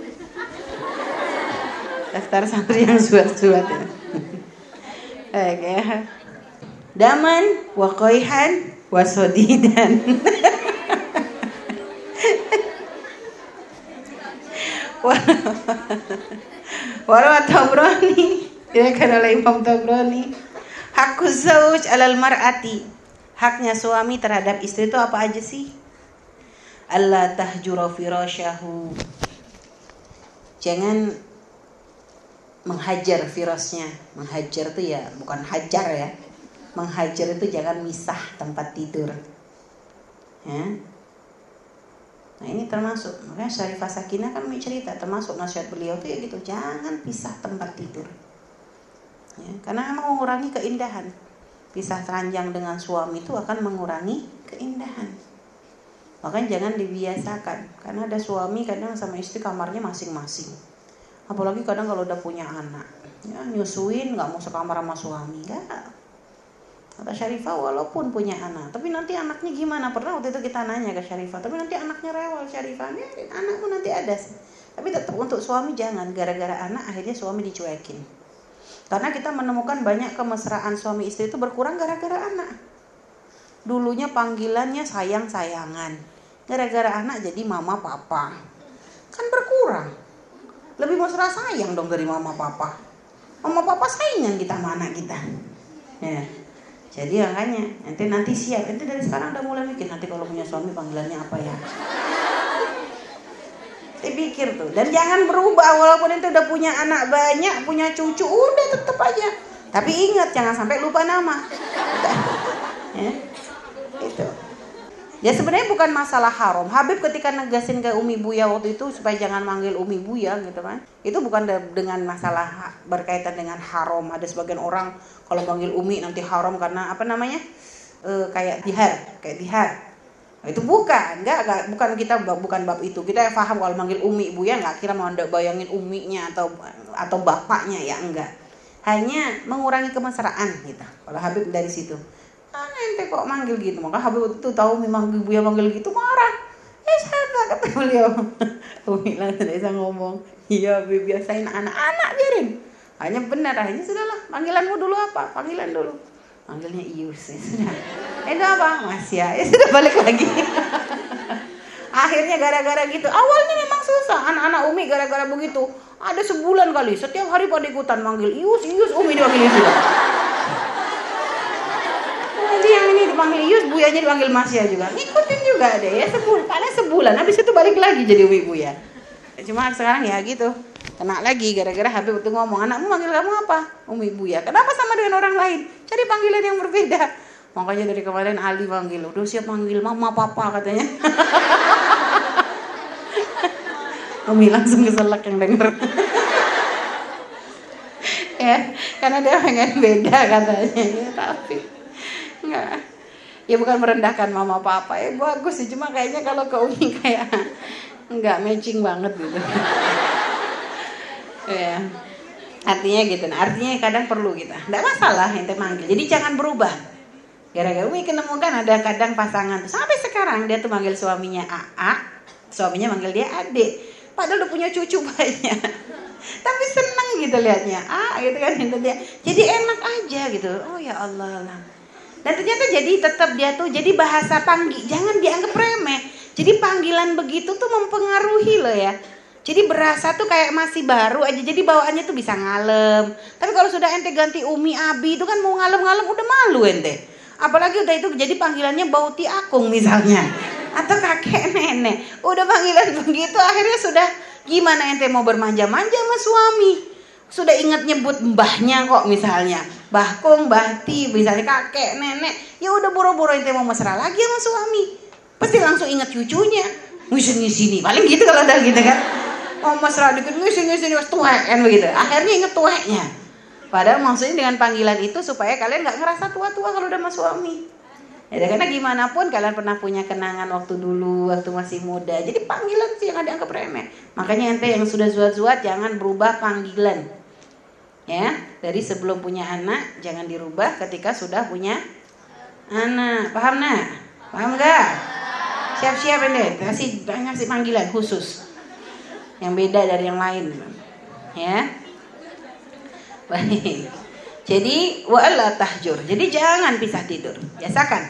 daftar santri yang suat-suat ya. Oke. Daman wa qaihan wa sodidan. Warawat Tabrani Diriwayatkan oleh Imam Tabrani Hakku zauj alal mar'ati. Haknya suami terhadap istri itu apa aja sih? Allah tahjura firasyahu Jangan menghajar firasnya. Menghajar itu ya bukan hajar ya. Menghajar itu jangan misah tempat tidur. Ya. Nah ini termasuk. Makanya Syarifah Sakinah kan cerita Termasuk nasihat beliau itu ya gitu. Jangan pisah tempat tidur ya, karena mengurangi keindahan. Pisah ranjang dengan suami itu akan mengurangi keindahan. Makanya jangan dibiasakan. Karena ada suami kadang sama istri kamarnya masing-masing. Apalagi kadang kalau udah punya anak. Ya nyusuin nggak mau sekamar sama suami. Enggak kata Syarifah walaupun punya anak. Tapi nanti anaknya gimana? Pernah waktu itu kita nanya ke Syarifah. Tapi nanti anaknya rewel Syarifah. Anakku nanti ada. Tapi tetap untuk suami jangan. Gara-gara anak akhirnya suami dicuekin karena kita menemukan banyak kemesraan suami istri itu berkurang gara-gara anak. Dulunya panggilannya sayang-sayangan. Gara-gara anak jadi mama papa. Kan berkurang. Lebih mesra sayang dong dari mama papa. Mama papa saingan kita mana kita. Ya. Jadi makanya nanti nanti siap. Nanti dari sekarang udah mulai mikir nanti kalau punya suami panggilannya apa ya. Saya pikir tuh. Dan jangan berubah walaupun itu udah punya anak banyak, punya cucu, udah tetep aja. Tapi ingat jangan sampai lupa nama. ya. Itu. Ya sebenarnya bukan masalah haram. Habib ketika negasin ke Umi Buya waktu itu supaya jangan manggil Umi Buya gitu kan. Itu bukan dengan masalah berkaitan dengan haram. Ada sebagian orang kalau manggil Umi nanti haram karena apa namanya? E, kayak dihar, kayak dihar itu bukan, enggak, enggak, bukan kita bukan bab itu. Kita paham kalau manggil umi ibu ya enggak kira mau bayangin uminya atau atau bapaknya ya enggak. Hanya mengurangi kemesraan gitu. Kalau Habib dari situ. Ah, ente kok manggil gitu. Maka Habib itu tahu memang ibu yang manggil gitu marah. Eh saya kata beliau. Umi langsung bisa ngomong. Iya biasain anak-anak biarin. Hanya benar, hanya sudahlah. Panggilanmu dulu apa? Panggilan dulu manggilnya Ius ya sudah itu apa? Mas ya. Ya sudah balik lagi. Akhirnya gara-gara gitu. Awalnya memang susah. Anak-anak Umi gara-gara begitu. Ada sebulan kali setiap hari pada ikutan manggil Ius Ius. Umi dipanggil Ius jadi yang ini dipanggil Ius Buyanya dipanggil Mas ya juga. Ngikutin juga deh ya sebulan. Karena sebulan habis itu balik lagi jadi Umi Buya cuma sekarang ya gitu. Kena lagi gara-gara Habib itu ngomong anakmu manggil kamu apa? Umi Buya kenapa sama dengan orang lain? Cari panggilan yang berbeda makanya dari kemarin Ali panggil udah siap manggil mama papa katanya. Umi langsung keselak yang denger. Ya karena dia pengen beda katanya. Ya tapi enggak. Ya bukan merendahkan mama papa. Ya bagus sih cuma kayaknya kalau ke Umi kayak enggak matching banget gitu. Ya. Artinya gitu. Nah, artinya kadang perlu kita. Tidak masalah ente manggil. Jadi jangan berubah Gara-gara Umi kenemukan ada kadang pasangan sampai sekarang dia tuh manggil suaminya AA, suaminya manggil dia adik. Padahal udah punya cucu banyak. Tapi seneng gitu liatnya. Ah gitu kan gitu dia. Jadi enak aja gitu. Oh ya Allah. Dan ternyata jadi tetap dia tuh jadi bahasa panggil jangan dianggap remeh. Jadi panggilan begitu tuh mempengaruhi loh ya. Jadi berasa tuh kayak masih baru aja. Jadi bawaannya tuh bisa ngalem. Tapi kalau sudah ente ganti Umi Abi itu kan mau ngalem-ngalem udah malu ente. Apalagi udah itu jadi panggilannya Bauti Akung misalnya. Atau kakek nenek. Udah panggilan begitu akhirnya sudah gimana ente mau bermanja-manja sama suami. Sudah ingat nyebut mbahnya kok misalnya. Bahkung, bahti, misalnya kakek, nenek. Ya udah boro-boro ente mau mesra lagi sama suami. Pasti langsung ingat cucunya. Ngisi-ngisi nih. Paling gitu kalau udah gitu kan mau mesra dikit ngisi-ngisi tuwek kan begitu. Akhirnya inget tuweknya. Padahal maksudnya dengan panggilan itu supaya kalian nggak ngerasa tua-tua kalau udah sama suami. Ya, karena gimana pun kalian pernah punya kenangan waktu dulu, waktu masih muda. Jadi panggilan sih yang ada dianggap remeh. Makanya ente yang sudah zuat-zuat jangan berubah panggilan. Ya, dari sebelum punya anak jangan dirubah ketika sudah punya anak. Paham nak? Paham gak? Siap-siap ini, kasih banyak sih panggilan khusus yang beda dari yang lain ya baik. Jadi wala tahjur. Jadi jangan pisah tidur. Biasakan.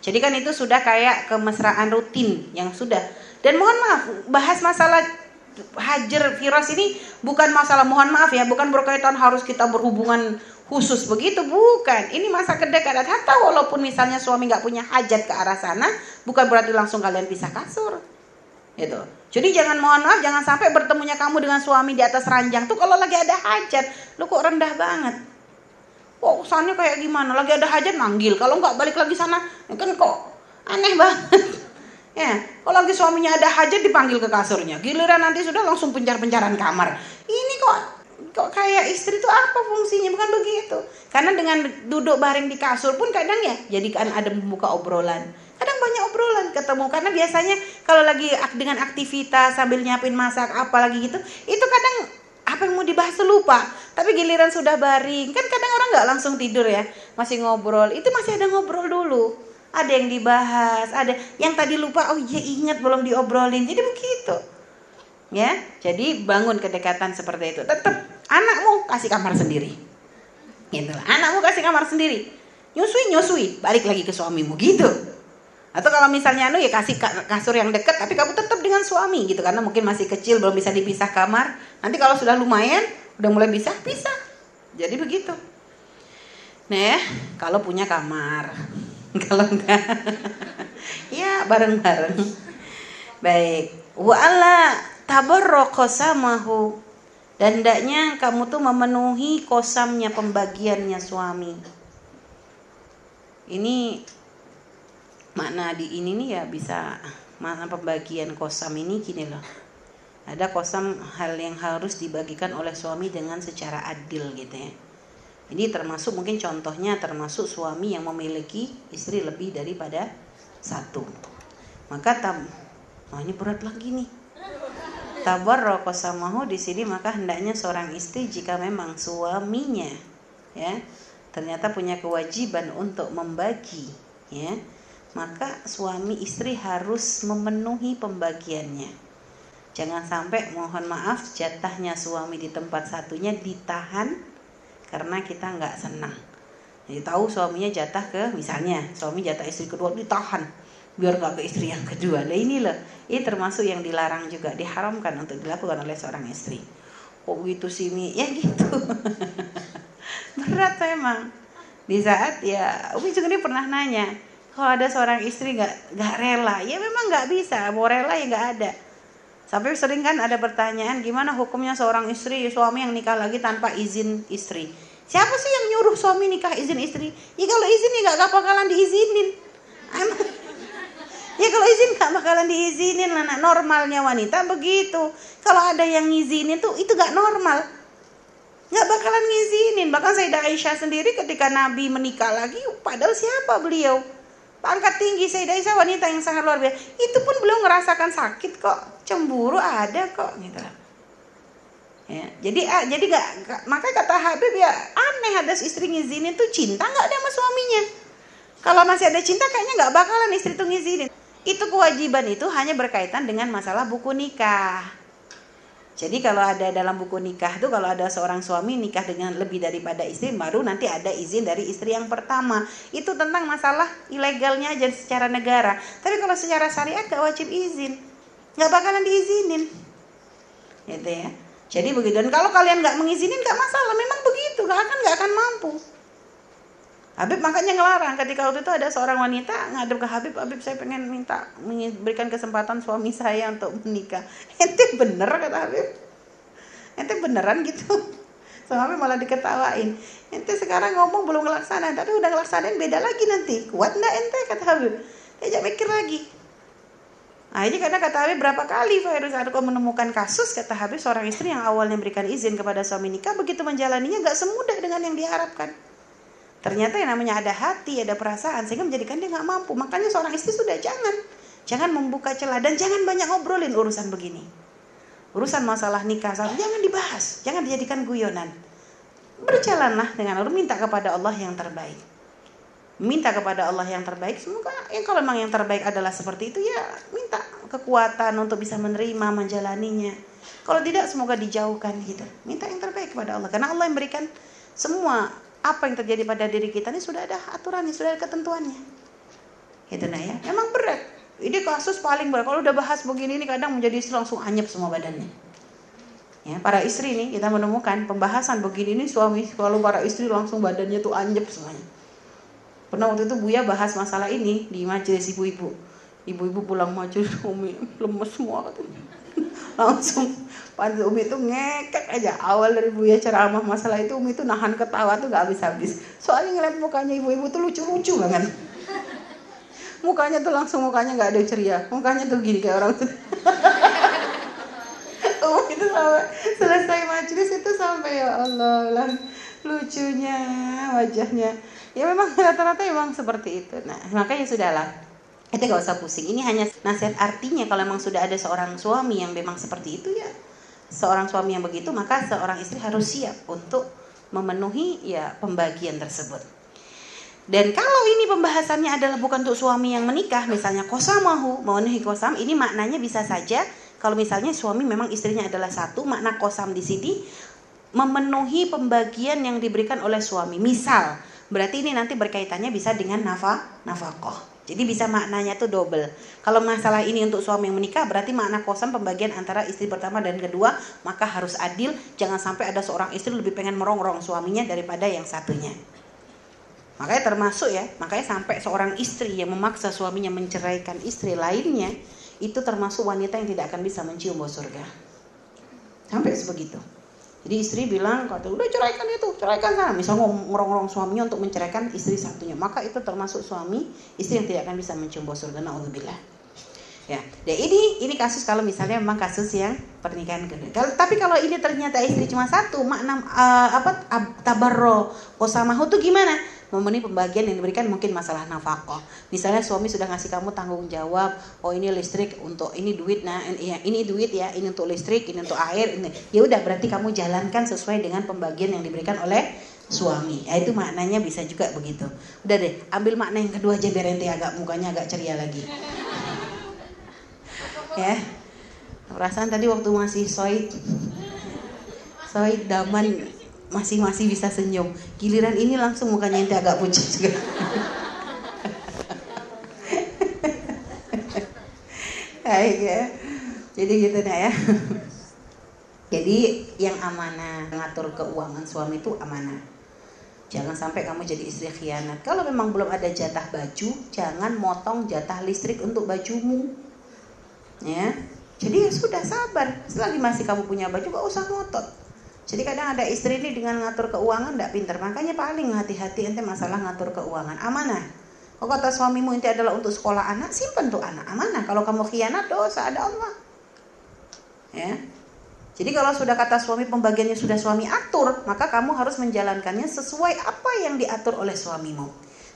Jadi kan itu sudah kayak kemesraan rutin yang sudah. Dan mohon maaf bahas masalah hajar virus ini bukan masalah mohon maaf ya bukan berkaitan harus kita berhubungan khusus begitu. Bukan. Ini masa kedekatan. Hatta walaupun misalnya suami nggak punya hajat ke arah sana bukan berarti langsung kalian pisah kasur itu jadi jangan mohon maaf, jangan sampai bertemunya kamu dengan suami di atas ranjang tuh kalau lagi ada hajat, lu kok rendah banget. Kok kesannya kayak gimana? Lagi ada hajat manggil, kalau nggak balik lagi sana, ya kan kok aneh banget. ya, kalau lagi suaminya ada hajat dipanggil ke kasurnya, giliran nanti sudah langsung pencar-pencaran kamar. Ini kok kok kayak istri itu apa fungsinya? Bukan begitu. Karena dengan duduk baring di kasur pun kadang ya, jadi kan ada membuka obrolan kadang banyak obrolan ketemu karena biasanya kalau lagi dengan aktivitas sambil nyiapin masak apalagi gitu itu kadang apa yang mau dibahas lupa. Tapi giliran sudah baring kan kadang orang nggak langsung tidur ya masih ngobrol. Itu masih ada ngobrol dulu. Ada yang dibahas ada yang tadi lupa oh iya ingat belum diobrolin. Jadi begitu. Ya jadi bangun kedekatan seperti itu. Tetap anakmu kasih kamar sendiri. Gitu anakmu kasih kamar sendiri. Nyusui nyusui balik lagi ke suamimu gitu atau kalau misalnya anu ya kasih kasur yang deket tapi kamu tetap dengan suami gitu karena mungkin masih kecil belum bisa dipisah kamar. Nanti kalau sudah lumayan udah mulai bisa pisah. Jadi begitu. Nah, kalau punya kamar. kalau enggak ya bareng-bareng. Baik. Wa ala tabarraqasamahu dan hendaknya kamu tuh memenuhi kosamnya pembagiannya suami. Ini makna di ini nih ya bisa makna pembagian kosam ini gini loh. Ada kosam hal yang harus dibagikan oleh suami dengan secara adil gitu ya. Ini termasuk mungkin contohnya termasuk suami yang memiliki istri lebih daripada satu. Maka tam oh ini berat lagi nih. Tabar rokosamahu di sini maka hendaknya seorang istri jika memang suaminya ya ternyata punya kewajiban untuk membagi ya maka suami istri harus memenuhi pembagiannya. Jangan sampai mohon maaf jatahnya suami di tempat satunya ditahan karena kita nggak senang. Jadi tahu suaminya jatah ke misalnya suami jatah istri kedua ditahan biar nggak ke istri yang kedua. Nah ini loh, ini termasuk yang dilarang juga diharamkan untuk dilakukan oleh seorang istri. Kok begitu sih Mi? Ya gitu. Berat memang. Di saat ya Umi juga ini pernah nanya, kalau ada seorang istri nggak nggak rela ya memang nggak bisa. Mau rela ya nggak ada. Sampai sering kan ada pertanyaan gimana hukumnya seorang istri suami yang nikah lagi tanpa izin istri? Siapa sih yang nyuruh suami nikah izin istri? Ya kalau izin ya nggak bakalan diizinin. Ya kalau izin nggak bakalan diizinin lah normalnya wanita begitu. Kalau ada yang ngizinin tuh itu nggak normal. Nggak bakalan ngizinin. Bahkan Sayyidah Aisyah sendiri ketika Nabi menikah lagi padahal siapa beliau pangkat tinggi Sayyidah Aisyah wanita yang sangat luar biasa. Itu pun belum merasakan sakit kok. Cemburu ada kok gitu. Ya. Jadi ah, jadi gak, maka kata Habib ya aneh ada istri ngizinin tuh cinta nggak ada sama suaminya? Kalau masih ada cinta kayaknya nggak bakalan istri tuh ngizinin. Itu kewajiban itu hanya berkaitan dengan masalah buku nikah. Jadi kalau ada dalam buku nikah tuh kalau ada seorang suami nikah dengan lebih daripada istri baru nanti ada izin dari istri yang pertama. Itu tentang masalah ilegalnya aja secara negara. Tapi kalau secara syariat gak wajib izin. Nggak bakalan diizinin. Gitu ya. Jadi begitu. Dan kalau kalian nggak mengizinin nggak masalah. Memang begitu. Gak akan nggak akan mampu. Habib makanya ngelarang ketika waktu itu ada seorang wanita ngadep ke Habib, Habib saya pengen minta memberikan kesempatan suami saya untuk menikah. Ente bener kata Habib. Ente beneran gitu. Habib malah diketawain. Ente sekarang ngomong belum ngelaksanain, tapi udah ngelaksanain beda lagi nanti. Kuat ndak ente kata Habib. Diajak mikir lagi. Ini karena kata Habib berapa kali Virus kau menemukan kasus kata Habib seorang istri yang awalnya memberikan izin kepada suami nikah begitu menjalaninya gak semudah dengan yang diharapkan. Ternyata yang namanya ada hati, ada perasaan sehingga menjadikan dia nggak mampu. Makanya seorang istri sudah jangan, jangan membuka celah dan jangan banyak ngobrolin urusan begini. Urusan masalah nikah, jangan dibahas, jangan dijadikan guyonan. Berjalanlah dengan Allah, minta kepada Allah yang terbaik. Minta kepada Allah yang terbaik, semoga yang kalau memang yang terbaik adalah seperti itu ya minta kekuatan untuk bisa menerima, menjalaninya. Kalau tidak semoga dijauhkan gitu. Minta yang terbaik kepada Allah karena Allah yang berikan semua apa yang terjadi pada diri kita ini sudah ada aturannya, sudah ada ketentuannya. Gitu nah ya. Emang berat. Ini kasus paling berat. Kalau udah bahas begini ini kadang menjadi langsung anyep semua badannya. Ya, para istri nih kita menemukan pembahasan begini ini suami kalau para istri langsung badannya tuh anyep semuanya. Pernah waktu itu Buya bahas masalah ini di majelis ibu-ibu. Ibu-ibu pulang majelis Umi lemes semua katanya. langsung Pantu Umi itu ngekek aja. Awal dari Buya ceramah masalah itu Umi itu nahan ketawa tuh gak habis-habis soalnya ngeliat mukanya ibu-ibu tuh lucu-lucu banget. Mukanya tuh langsung mukanya nggak ada ceria. Mukanya tuh gini kayak orang tuh. Umi itu sampai selesai majelis itu sampai ya Allah lah lucunya wajahnya. Ya memang rata-rata memang seperti itu. Nah makanya sudahlah itu gak usah pusing. Ini hanya nasihat artinya. Kalau memang sudah ada seorang suami yang memang seperti itu ya. Seorang suami yang begitu maka seorang istri harus siap untuk memenuhi ya pembagian tersebut. Dan kalau ini pembahasannya adalah bukan untuk suami yang menikah misalnya kosamahu memenuhi kosam ini maknanya bisa saja kalau misalnya suami memang istrinya adalah satu makna kosam di sini memenuhi pembagian yang diberikan oleh suami. Misal berarti ini nanti berkaitannya bisa dengan nafkah nafkah jadi bisa maknanya tuh double. Kalau masalah ini untuk suami yang menikah berarti makna kosam pembagian antara istri pertama dan kedua maka harus adil. Jangan sampai ada seorang istri lebih pengen merongrong suaminya daripada yang satunya. Makanya termasuk ya, makanya sampai seorang istri yang memaksa suaminya menceraikan istri lainnya itu termasuk wanita yang tidak akan bisa mencium bau surga. Sampai sebegitu. Jadi istri bilang, kata udah ceraikan itu, ceraikan sana. Misal ngorong-ngorong suaminya untuk menceraikan istri satunya, maka itu termasuk suami istri yang tidak akan bisa mencium bau surga. Naudzubillah. Ya, dan ini ini kasus kalau misalnya memang kasus yang pernikahan kedua. Tapi kalau ini ternyata istri cuma satu, makna uh, apa tabarro kosamahu itu gimana? Memenuhi pembagian yang diberikan mungkin masalah nafkah. Misalnya suami sudah ngasih kamu tanggung jawab, oh ini listrik untuk ini duit nah ini, ini duit ya, ini untuk listrik, ini untuk air, ini. Ya udah berarti kamu jalankan sesuai dengan pembagian yang diberikan oleh suami. Ya itu maknanya bisa juga begitu. Udah deh, ambil makna yang kedua aja biar ente agak mukanya agak ceria lagi. ya. Perasaan tadi waktu masih soid soid daman masih masih bisa senyum. Giliran ini langsung mukanya ente agak pucat juga. Baik ya. Jadi gitu nah ya. Jadi yang amanah ngatur keuangan suami itu amanah. Jangan sampai kamu jadi istri khianat. Kalau memang belum ada jatah baju, jangan motong jatah listrik untuk bajumu. Ya. Jadi ya sudah sabar. Selagi masih kamu punya baju, gak usah ngotot jadi kadang ada istri ini dengan ngatur keuangan tidak pintar. Makanya paling hati-hati ente masalah ngatur keuangan. Amanah. Kalau kata suamimu itu adalah untuk sekolah anak, simpan tuh anak. Amanah. Kalau kamu khianat dosa ada Allah. Ya. Jadi kalau sudah kata suami pembagiannya sudah suami atur, maka kamu harus menjalankannya sesuai apa yang diatur oleh suamimu.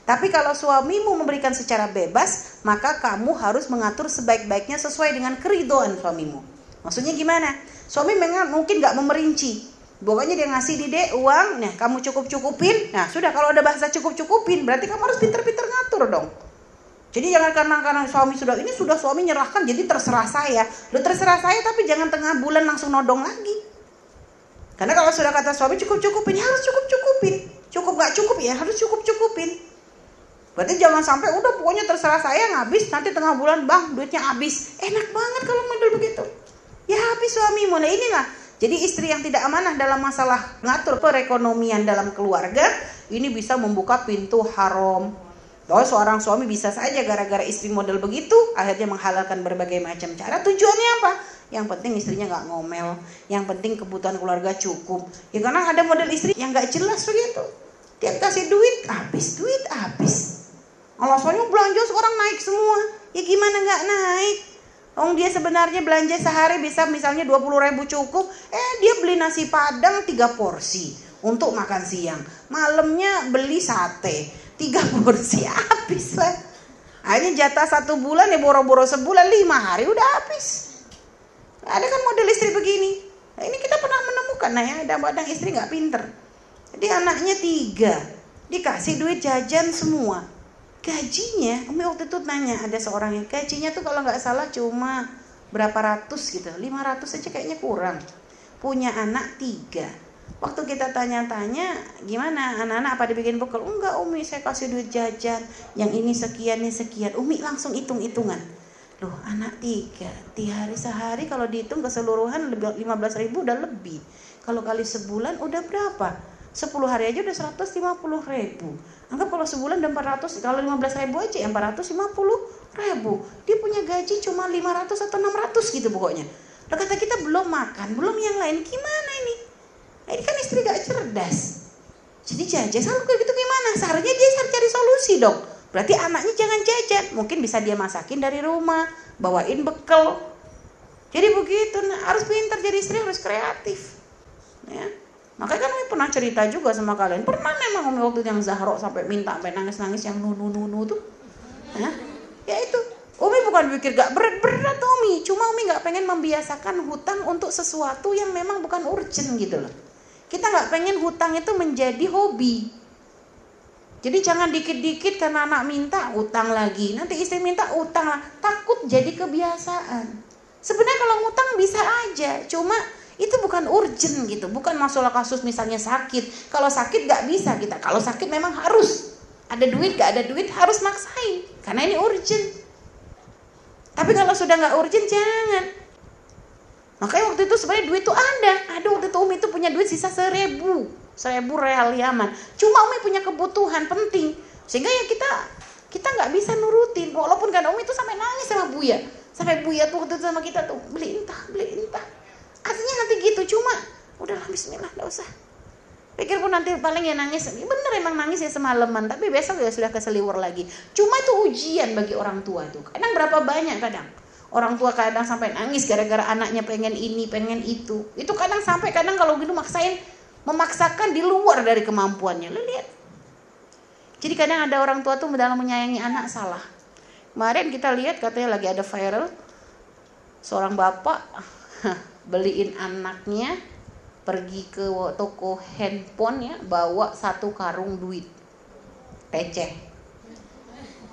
Tapi kalau suamimu memberikan secara bebas, maka kamu harus mengatur sebaik-baiknya sesuai dengan keridoan suamimu. Maksudnya gimana? Suami mungkin gak memerinci, Pokoknya dia ngasih di dek uang, nah kamu cukup cukupin. Nah sudah kalau ada bahasa cukup cukupin, berarti kamu harus pinter-pinter ngatur dong. Jadi jangan karena karena suami sudah ini sudah suami nyerahkan, jadi terserah saya. Lu terserah saya tapi jangan tengah bulan langsung nodong lagi. Karena kalau sudah kata suami cukup cukupin, ya harus cukup cukupin. Cukup gak cukup ya harus cukup cukupin. Berarti jangan sampai udah pokoknya terserah saya ngabis nanti tengah bulan bang duitnya habis. Enak banget kalau model begitu. Ya habis suami mulai inilah jadi istri yang tidak amanah dalam masalah ngatur perekonomian dalam keluarga ini bisa membuka pintu haram. Bahwa seorang suami bisa saja gara-gara istri model begitu akhirnya menghalalkan berbagai macam cara. Tujuannya apa? Yang penting istrinya nggak ngomel, yang penting kebutuhan keluarga cukup. Ya karena ada model istri yang nggak jelas begitu. Dia kasih duit, habis duit habis. Alasannya belanja sekarang naik semua. Ya gimana nggak naik? Oh dia sebenarnya belanja sehari bisa misalnya 20 ribu cukup, eh dia beli nasi padang 3 porsi untuk makan siang. Malamnya beli sate 3 porsi habis lah. Akhirnya jatah satu bulan ya boro-boro sebulan lima hari udah habis. Ada kan model istri begini. Nah, ini kita pernah menemukan nah ya ada badang istri nggak pinter. Jadi anaknya tiga dikasih duit jajan semua gajinya Umi waktu itu nanya ada seorang yang gajinya tuh kalau nggak salah cuma berapa ratus gitu 500 aja kayaknya kurang. Punya anak tiga. Waktu kita tanya-tanya gimana anak-anak apa dibikin bekal enggak Umi saya kasih duit jajan. Yang ini sekian ini sekian. Umi langsung hitung-hitungan. Loh anak tiga di hari sehari kalau dihitung keseluruhan lebih 15 ribu udah lebih. Kalau kali sebulan udah berapa? 10 hari aja udah 150 ribu Anggap kalau sebulan udah 400, kalau 15 ribu aja ya 450 ribu. Dia punya gaji cuma 500 atau 600 gitu pokoknya. Lah kata kita belum makan, belum yang lain. Gimana ini? Nah, ini kan istri gak cerdas. Jadi jajan selalu kayak gitu gimana? Seharusnya dia cari solusi dong. Berarti anaknya jangan jajan. Mungkin bisa dia masakin dari rumah, bawain bekal. Jadi begitu, nah, harus pintar jadi istri harus kreatif. Ya. Makanya kan Umi pernah cerita juga sama kalian. Pernah memang Umi waktu yang Zahro sampai minta sampai nangis-nangis yang nunu nunu tuh. Ya, ya itu. Umi bukan pikir gak berat-berat Umi. Cuma Umi gak pengen membiasakan hutang untuk sesuatu yang memang bukan urgent gitu loh. Kita gak pengen hutang itu menjadi hobi. Jadi jangan dikit-dikit karena anak minta utang lagi. Nanti istri minta utang. Takut jadi kebiasaan. Sebenarnya kalau ngutang bisa aja. Cuma itu bukan urgent gitu. Bukan masalah kasus misalnya sakit. Kalau sakit gak bisa kita. Kalau sakit memang harus. Ada duit gak ada duit harus maksain. Karena ini urgent. Tapi kalau sudah gak urgent jangan. Makanya waktu itu sebenarnya duit tuh ada. Ada waktu itu Umi itu punya duit sisa seribu. Seribu real Yaman. Cuma Umi punya kebutuhan penting. Sehingga ya kita kita nggak bisa nurutin. Walaupun kadang Umi itu sampai nangis sama Buya. Sampai Buya tuh waktu itu sama kita tuh beli entah beli entah Artinya nanti gitu cuma udahlah Bismillah nggak usah. Pikir pun nanti paling ya nangis. Bener emang nangis ya semalaman, tapi besok ya sudah keseliwer lagi. Cuma itu ujian bagi orang tua tuh. Kadang berapa banyak kadang. Orang tua kadang sampai nangis gara-gara anaknya pengen ini, pengen itu. Itu kadang sampai kadang kalau gitu maksain memaksakan di luar dari kemampuannya. Lu lihat. Jadi kadang ada orang tua tuh dalam menyayangi anak salah. Kemarin kita lihat katanya lagi ada viral seorang bapak beliin anaknya pergi ke toko handphone ya bawa satu karung duit. Receh.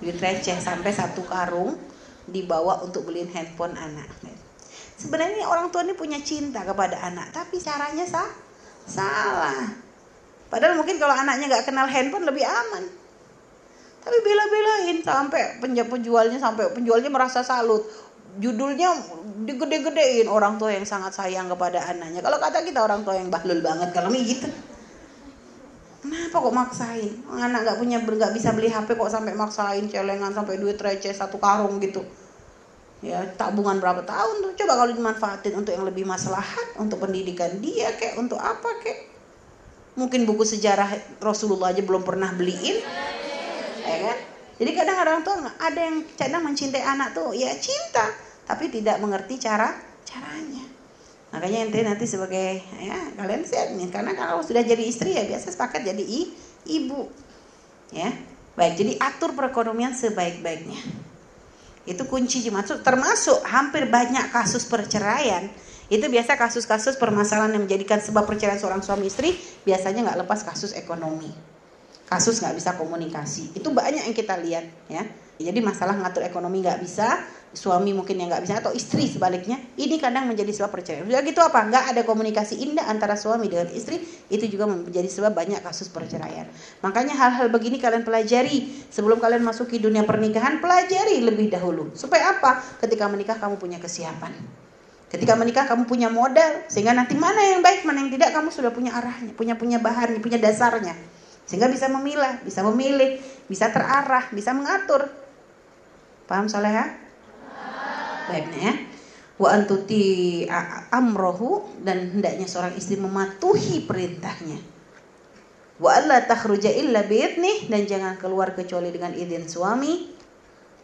Duit receh sampai satu karung dibawa untuk beliin handphone anak. Sebenarnya orang tua ini punya cinta kepada anak tapi caranya sah salah. Padahal mungkin kalau anaknya nggak kenal handphone lebih aman. Tapi bela-belain sampai penjualnya sampai penjualnya merasa salut judulnya digede-gedein orang tua yang sangat sayang kepada anaknya. Kalau kata kita orang tua yang bahlul banget kalau nih gitu. Kenapa kok maksain? Anak nggak punya nggak bisa beli HP kok sampai maksain celengan sampai duit receh satu karung gitu. Ya tabungan berapa tahun tuh? Coba kalau dimanfaatin untuk yang lebih maslahat, untuk pendidikan dia kayak untuk apa kayak? Mungkin buku sejarah Rasulullah aja belum pernah beliin, ya kan? Jadi kadang orang tua ada yang kadang mencintai anak tuh ya cinta, tapi tidak mengerti cara caranya. Makanya ente nanti sebagai ya kalian sehat nih karena kalau sudah jadi istri ya biasa sepakat jadi i, ibu. Ya. Baik, jadi atur perekonomian sebaik-baiknya. Itu kunci termasuk termasuk hampir banyak kasus perceraian Itu biasa kasus-kasus permasalahan yang menjadikan sebab perceraian seorang suami istri biasanya nggak lepas kasus ekonomi. Kasus nggak bisa komunikasi. Itu banyak yang kita lihat ya. Jadi masalah ngatur ekonomi nggak bisa, suami mungkin yang nggak bisa atau istri sebaliknya. Ini kadang menjadi sebab perceraian. Sudah gitu apa? Nggak ada komunikasi indah antara suami dengan istri. Itu juga menjadi sebab banyak kasus perceraian. Makanya hal-hal begini kalian pelajari sebelum kalian masuki dunia pernikahan. Pelajari lebih dahulu. Supaya apa? Ketika menikah kamu punya kesiapan. Ketika menikah kamu punya modal sehingga nanti mana yang baik mana yang tidak kamu sudah punya arahnya, punya punya bahannya, punya dasarnya. Sehingga bisa memilah, bisa memilih, bisa terarah, bisa mengatur. Paham Soleha? Baiknya ya. Wa antuti amrohu dan hendaknya seorang istri mematuhi perintahnya. Wa alla takhruja illa biidnih dan jangan keluar kecuali dengan izin suami.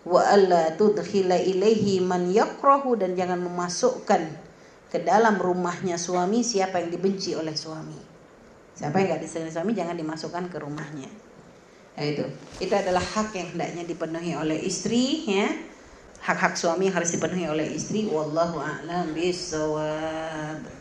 Wa alla tudkhila ilaihi man yakrahu dan jangan memasukkan ke dalam rumahnya suami siapa yang dibenci oleh suami. Siapa yang nggak disenangi suami jangan dimasukkan ke rumahnya. Nah, itu. Itu adalah hak yang hendaknya dipenuhi oleh istri ya. Hak-hak suami harus dipenuhi oleh istri wallahu a'lam bisawab.